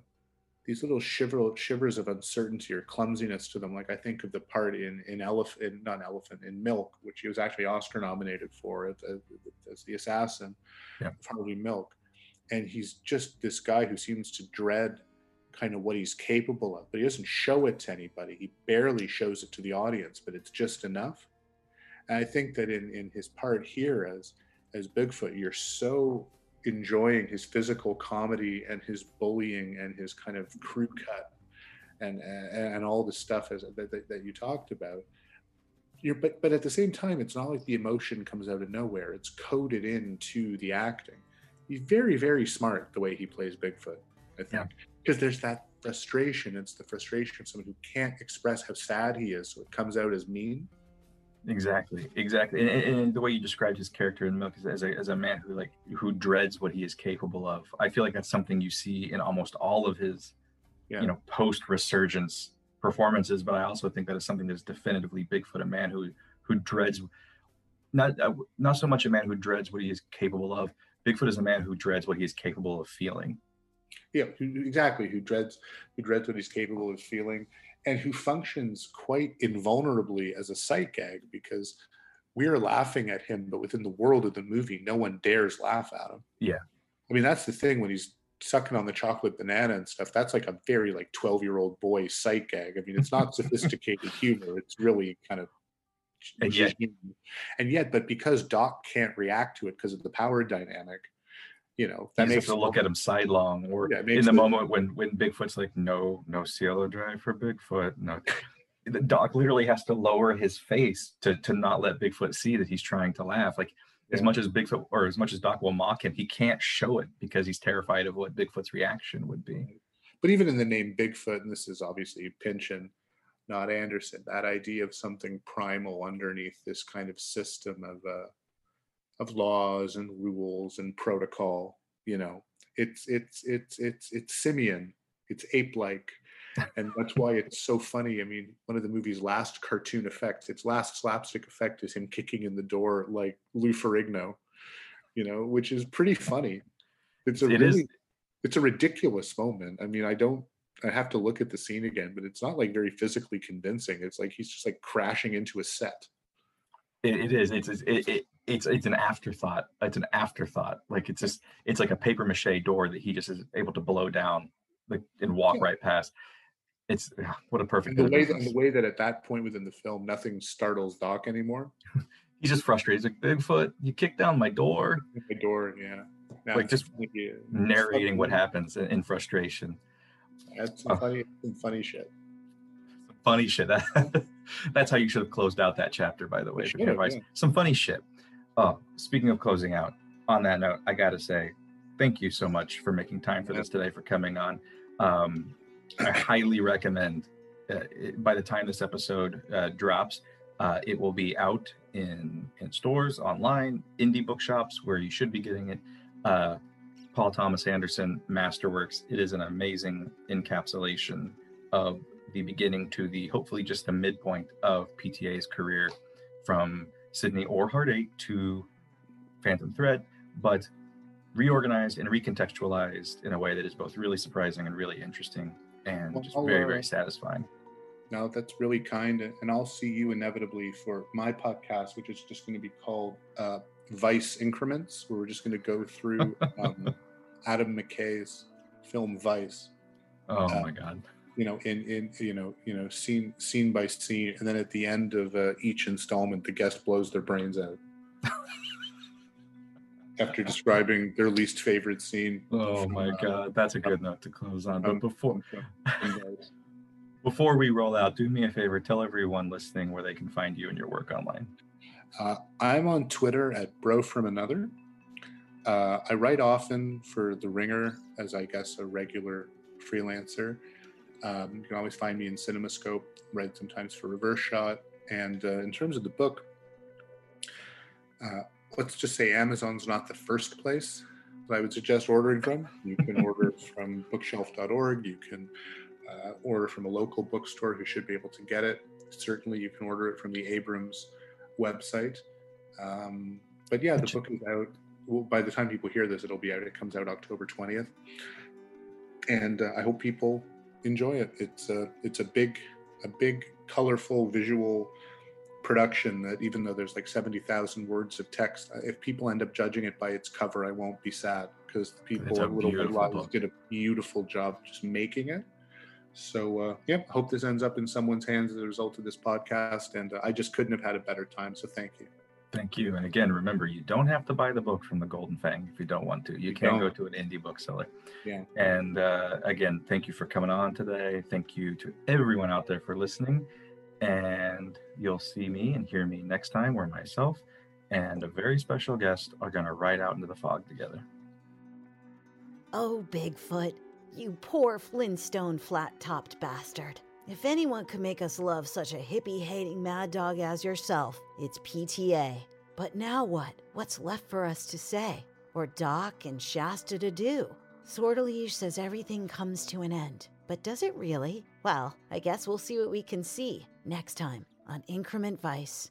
Speaker 3: these little shiver, shivers of uncertainty or clumsiness to them. Like I think of the part in in elephant, not elephant, in Milk, which he was actually Oscar nominated for as, as the assassin
Speaker 2: Yeah.
Speaker 3: of Harvey Milk, and he's just this guy who seems to dread kind of what he's capable of, but he doesn't show it to anybody. He barely shows it to the audience, but it's just enough. And I think that in in his part here as as Bigfoot, you're so enjoying his physical comedy and his bullying and his kind of crew cut and and, and all the stuff as, that, that, that you talked about. You're but but at the same time it's not like the emotion comes out of nowhere. It's coded into the acting. He's very very smart the way he plays bigfoot i think.
Speaker 2: Yeah.
Speaker 3: because there's that frustration. It's the frustration of someone who can't express how sad he is so it comes out as mean
Speaker 2: Exactly, exactly. And, and, the way you described his character in Milk is as a, as a man who like who dreads what he is capable of. I feel like that's something you see in almost all of his,
Speaker 3: Yeah.
Speaker 2: you know, post resurgence performances. But I also think that is something that's definitively Bigfoot, a man who who dreads, not uh, not so much a man who dreads what he is capable of. Bigfoot is a man who dreads what he is capable of feeling.
Speaker 3: yeah exactly who dreads who dreads what he's capable of feeling and who functions quite invulnerably as a sight gag because we're laughing at him but within the world of the movie no one dares laugh at him.
Speaker 2: Yeah.
Speaker 3: i mean that's the thing when he's sucking on the chocolate banana and stuff that's like a very like 12 year old boy sight gag. I mean it's not [laughs] sophisticated humor it's really kind of
Speaker 2: And yet-
Speaker 3: and yet but because doc can't react to it because of the power dynamic you know that
Speaker 2: That makes to look at him sidelong, or
Speaker 3: Yeah,
Speaker 2: in the moment when when Bigfoot's like, no, no cielo drive for Bigfoot. No, [laughs] the Doc literally has to lower his face to to not let Bigfoot see that he's trying to laugh. Like as much as Bigfoot or as much as Doc will mock him, he can't show it because he's terrified of what Bigfoot's reaction would be.
Speaker 3: but even in the name Bigfoot, and this is obviously Pynchon, not Anderson, that idea of something primal underneath this kind of system of uh, of laws and rules and protocol, you know, it's it's it's it's it's simian, it's ape-like, and that's why it's so funny. I mean, one of the movie's last cartoon effects, its last slapstick effect, is him kicking in the door like Lou Ferrigno, you know, which is pretty funny. It's a
Speaker 2: It is-
Speaker 3: really it's a ridiculous moment. I mean, I don't I have to look at the scene again, but it's not like very physically convincing. It's like he's just like crashing into a set.
Speaker 2: It, it is. It's it's- it, it, it's it's an afterthought. It's an afterthought. Like it's just it's like a paper mache door that he just is able to blow down, like and walk
Speaker 3: Yeah.
Speaker 2: right past. It's what a perfect.
Speaker 3: And the way that, and the way that at that point within the film, nothing startles Doc anymore. [laughs]
Speaker 2: He's just frustrated. He's like, Bigfoot, you kicked down my door.
Speaker 3: My door, yeah. Now
Speaker 2: Like, just
Speaker 3: funny, yeah. It's
Speaker 2: narrating what happens in, in frustration.
Speaker 3: That's some
Speaker 2: Oh.
Speaker 3: funny, some funny shit.
Speaker 2: Some funny shit. [laughs] That, that's how you should have closed out that chapter, by the way.
Speaker 3: yeah.
Speaker 2: Some funny shit. Oh, speaking of closing out, on that note, I got to say, thank you so much for making time for this today, for coming on. Um, I highly recommend. Uh, it, by the time this episode uh, drops, uh, it will be out in in stores, online, indie bookshops, where you should be getting it. Uh, Paul Thomas Anderson Masterworks. It is an amazing encapsulation of the beginning to the hopefully just the midpoint of PTA's career from Sydney or Hard Eight to Phantom Thread, but reorganized and recontextualized in a way that is both really surprising and really interesting and
Speaker 3: Well,
Speaker 2: just very,
Speaker 3: uh,
Speaker 2: very satisfying.
Speaker 3: No, that's really kind. And I'll see you inevitably for my podcast, which is just going to be called uh, Vice Increments, where we're just going to go through [laughs] um, Adam McKay's film Vice.
Speaker 2: Oh
Speaker 3: uh,
Speaker 2: my God.
Speaker 3: You know in in you know you know scene scene by scene and then at the end of uh, each installment the guest blows their brains out [laughs] after describing their least favorite scene
Speaker 2: Oh
Speaker 3: from,
Speaker 2: my God. That's a good note to close on. But
Speaker 3: um,
Speaker 2: before,
Speaker 3: from- from Vice.
Speaker 2: before we roll out, do me a favor, tell everyone listening where they can find you and your work online.
Speaker 3: Uh, i'm on twitter at bro from another uh, i write often for the ringer as i guess a regular freelancer um, you can always find me in cinemascope write sometimes for reverse shot and uh, in terms of the book uh, let's just say Amazon's not the first place that I would suggest ordering from. You can [laughs] order from bookshelf.org. You can uh, order from a local bookstore who should be able to get it. Certainly, you can order it from the Abrams website. Um, but yeah, the book is out. Well, by the time people hear this, it'll be out. It comes out October 20th. And uh, I hope people enjoy it. It's a, it's a big, a big, colorful visual production that even though there's like 70,000 words of text, uh, if people end up judging it by its cover, I won't be sad because the people at Little Red
Speaker 2: book.
Speaker 3: did a beautiful job just making it. So, uh, yeah, I hope this ends up in someone's hands as a result of this podcast. And uh, I just couldn't have had a better time. So, thank you.
Speaker 2: Thank you. And again, remember, you don't have to buy the book from the Golden Fang if you don't want to. You can go
Speaker 3: don't.
Speaker 2: to an indie bookseller.
Speaker 3: Yeah.
Speaker 2: And uh, again, thank you for coming on today. Thank you to everyone out there for listening. And you'll see me and hear me next time where myself and a very special guest are going to ride out into the fog together.
Speaker 1: Oh, Bigfoot, you poor Flintstone flat topped bastard. If anyone could make us love such a hippie hating mad dog as yourself, it's PTA. But now what? What's left for us to say? Or Doc and Shasta to do? Sortilege says everything comes to an end. But does it really? Well, I guess we'll see what we can see next time on Increment Vice.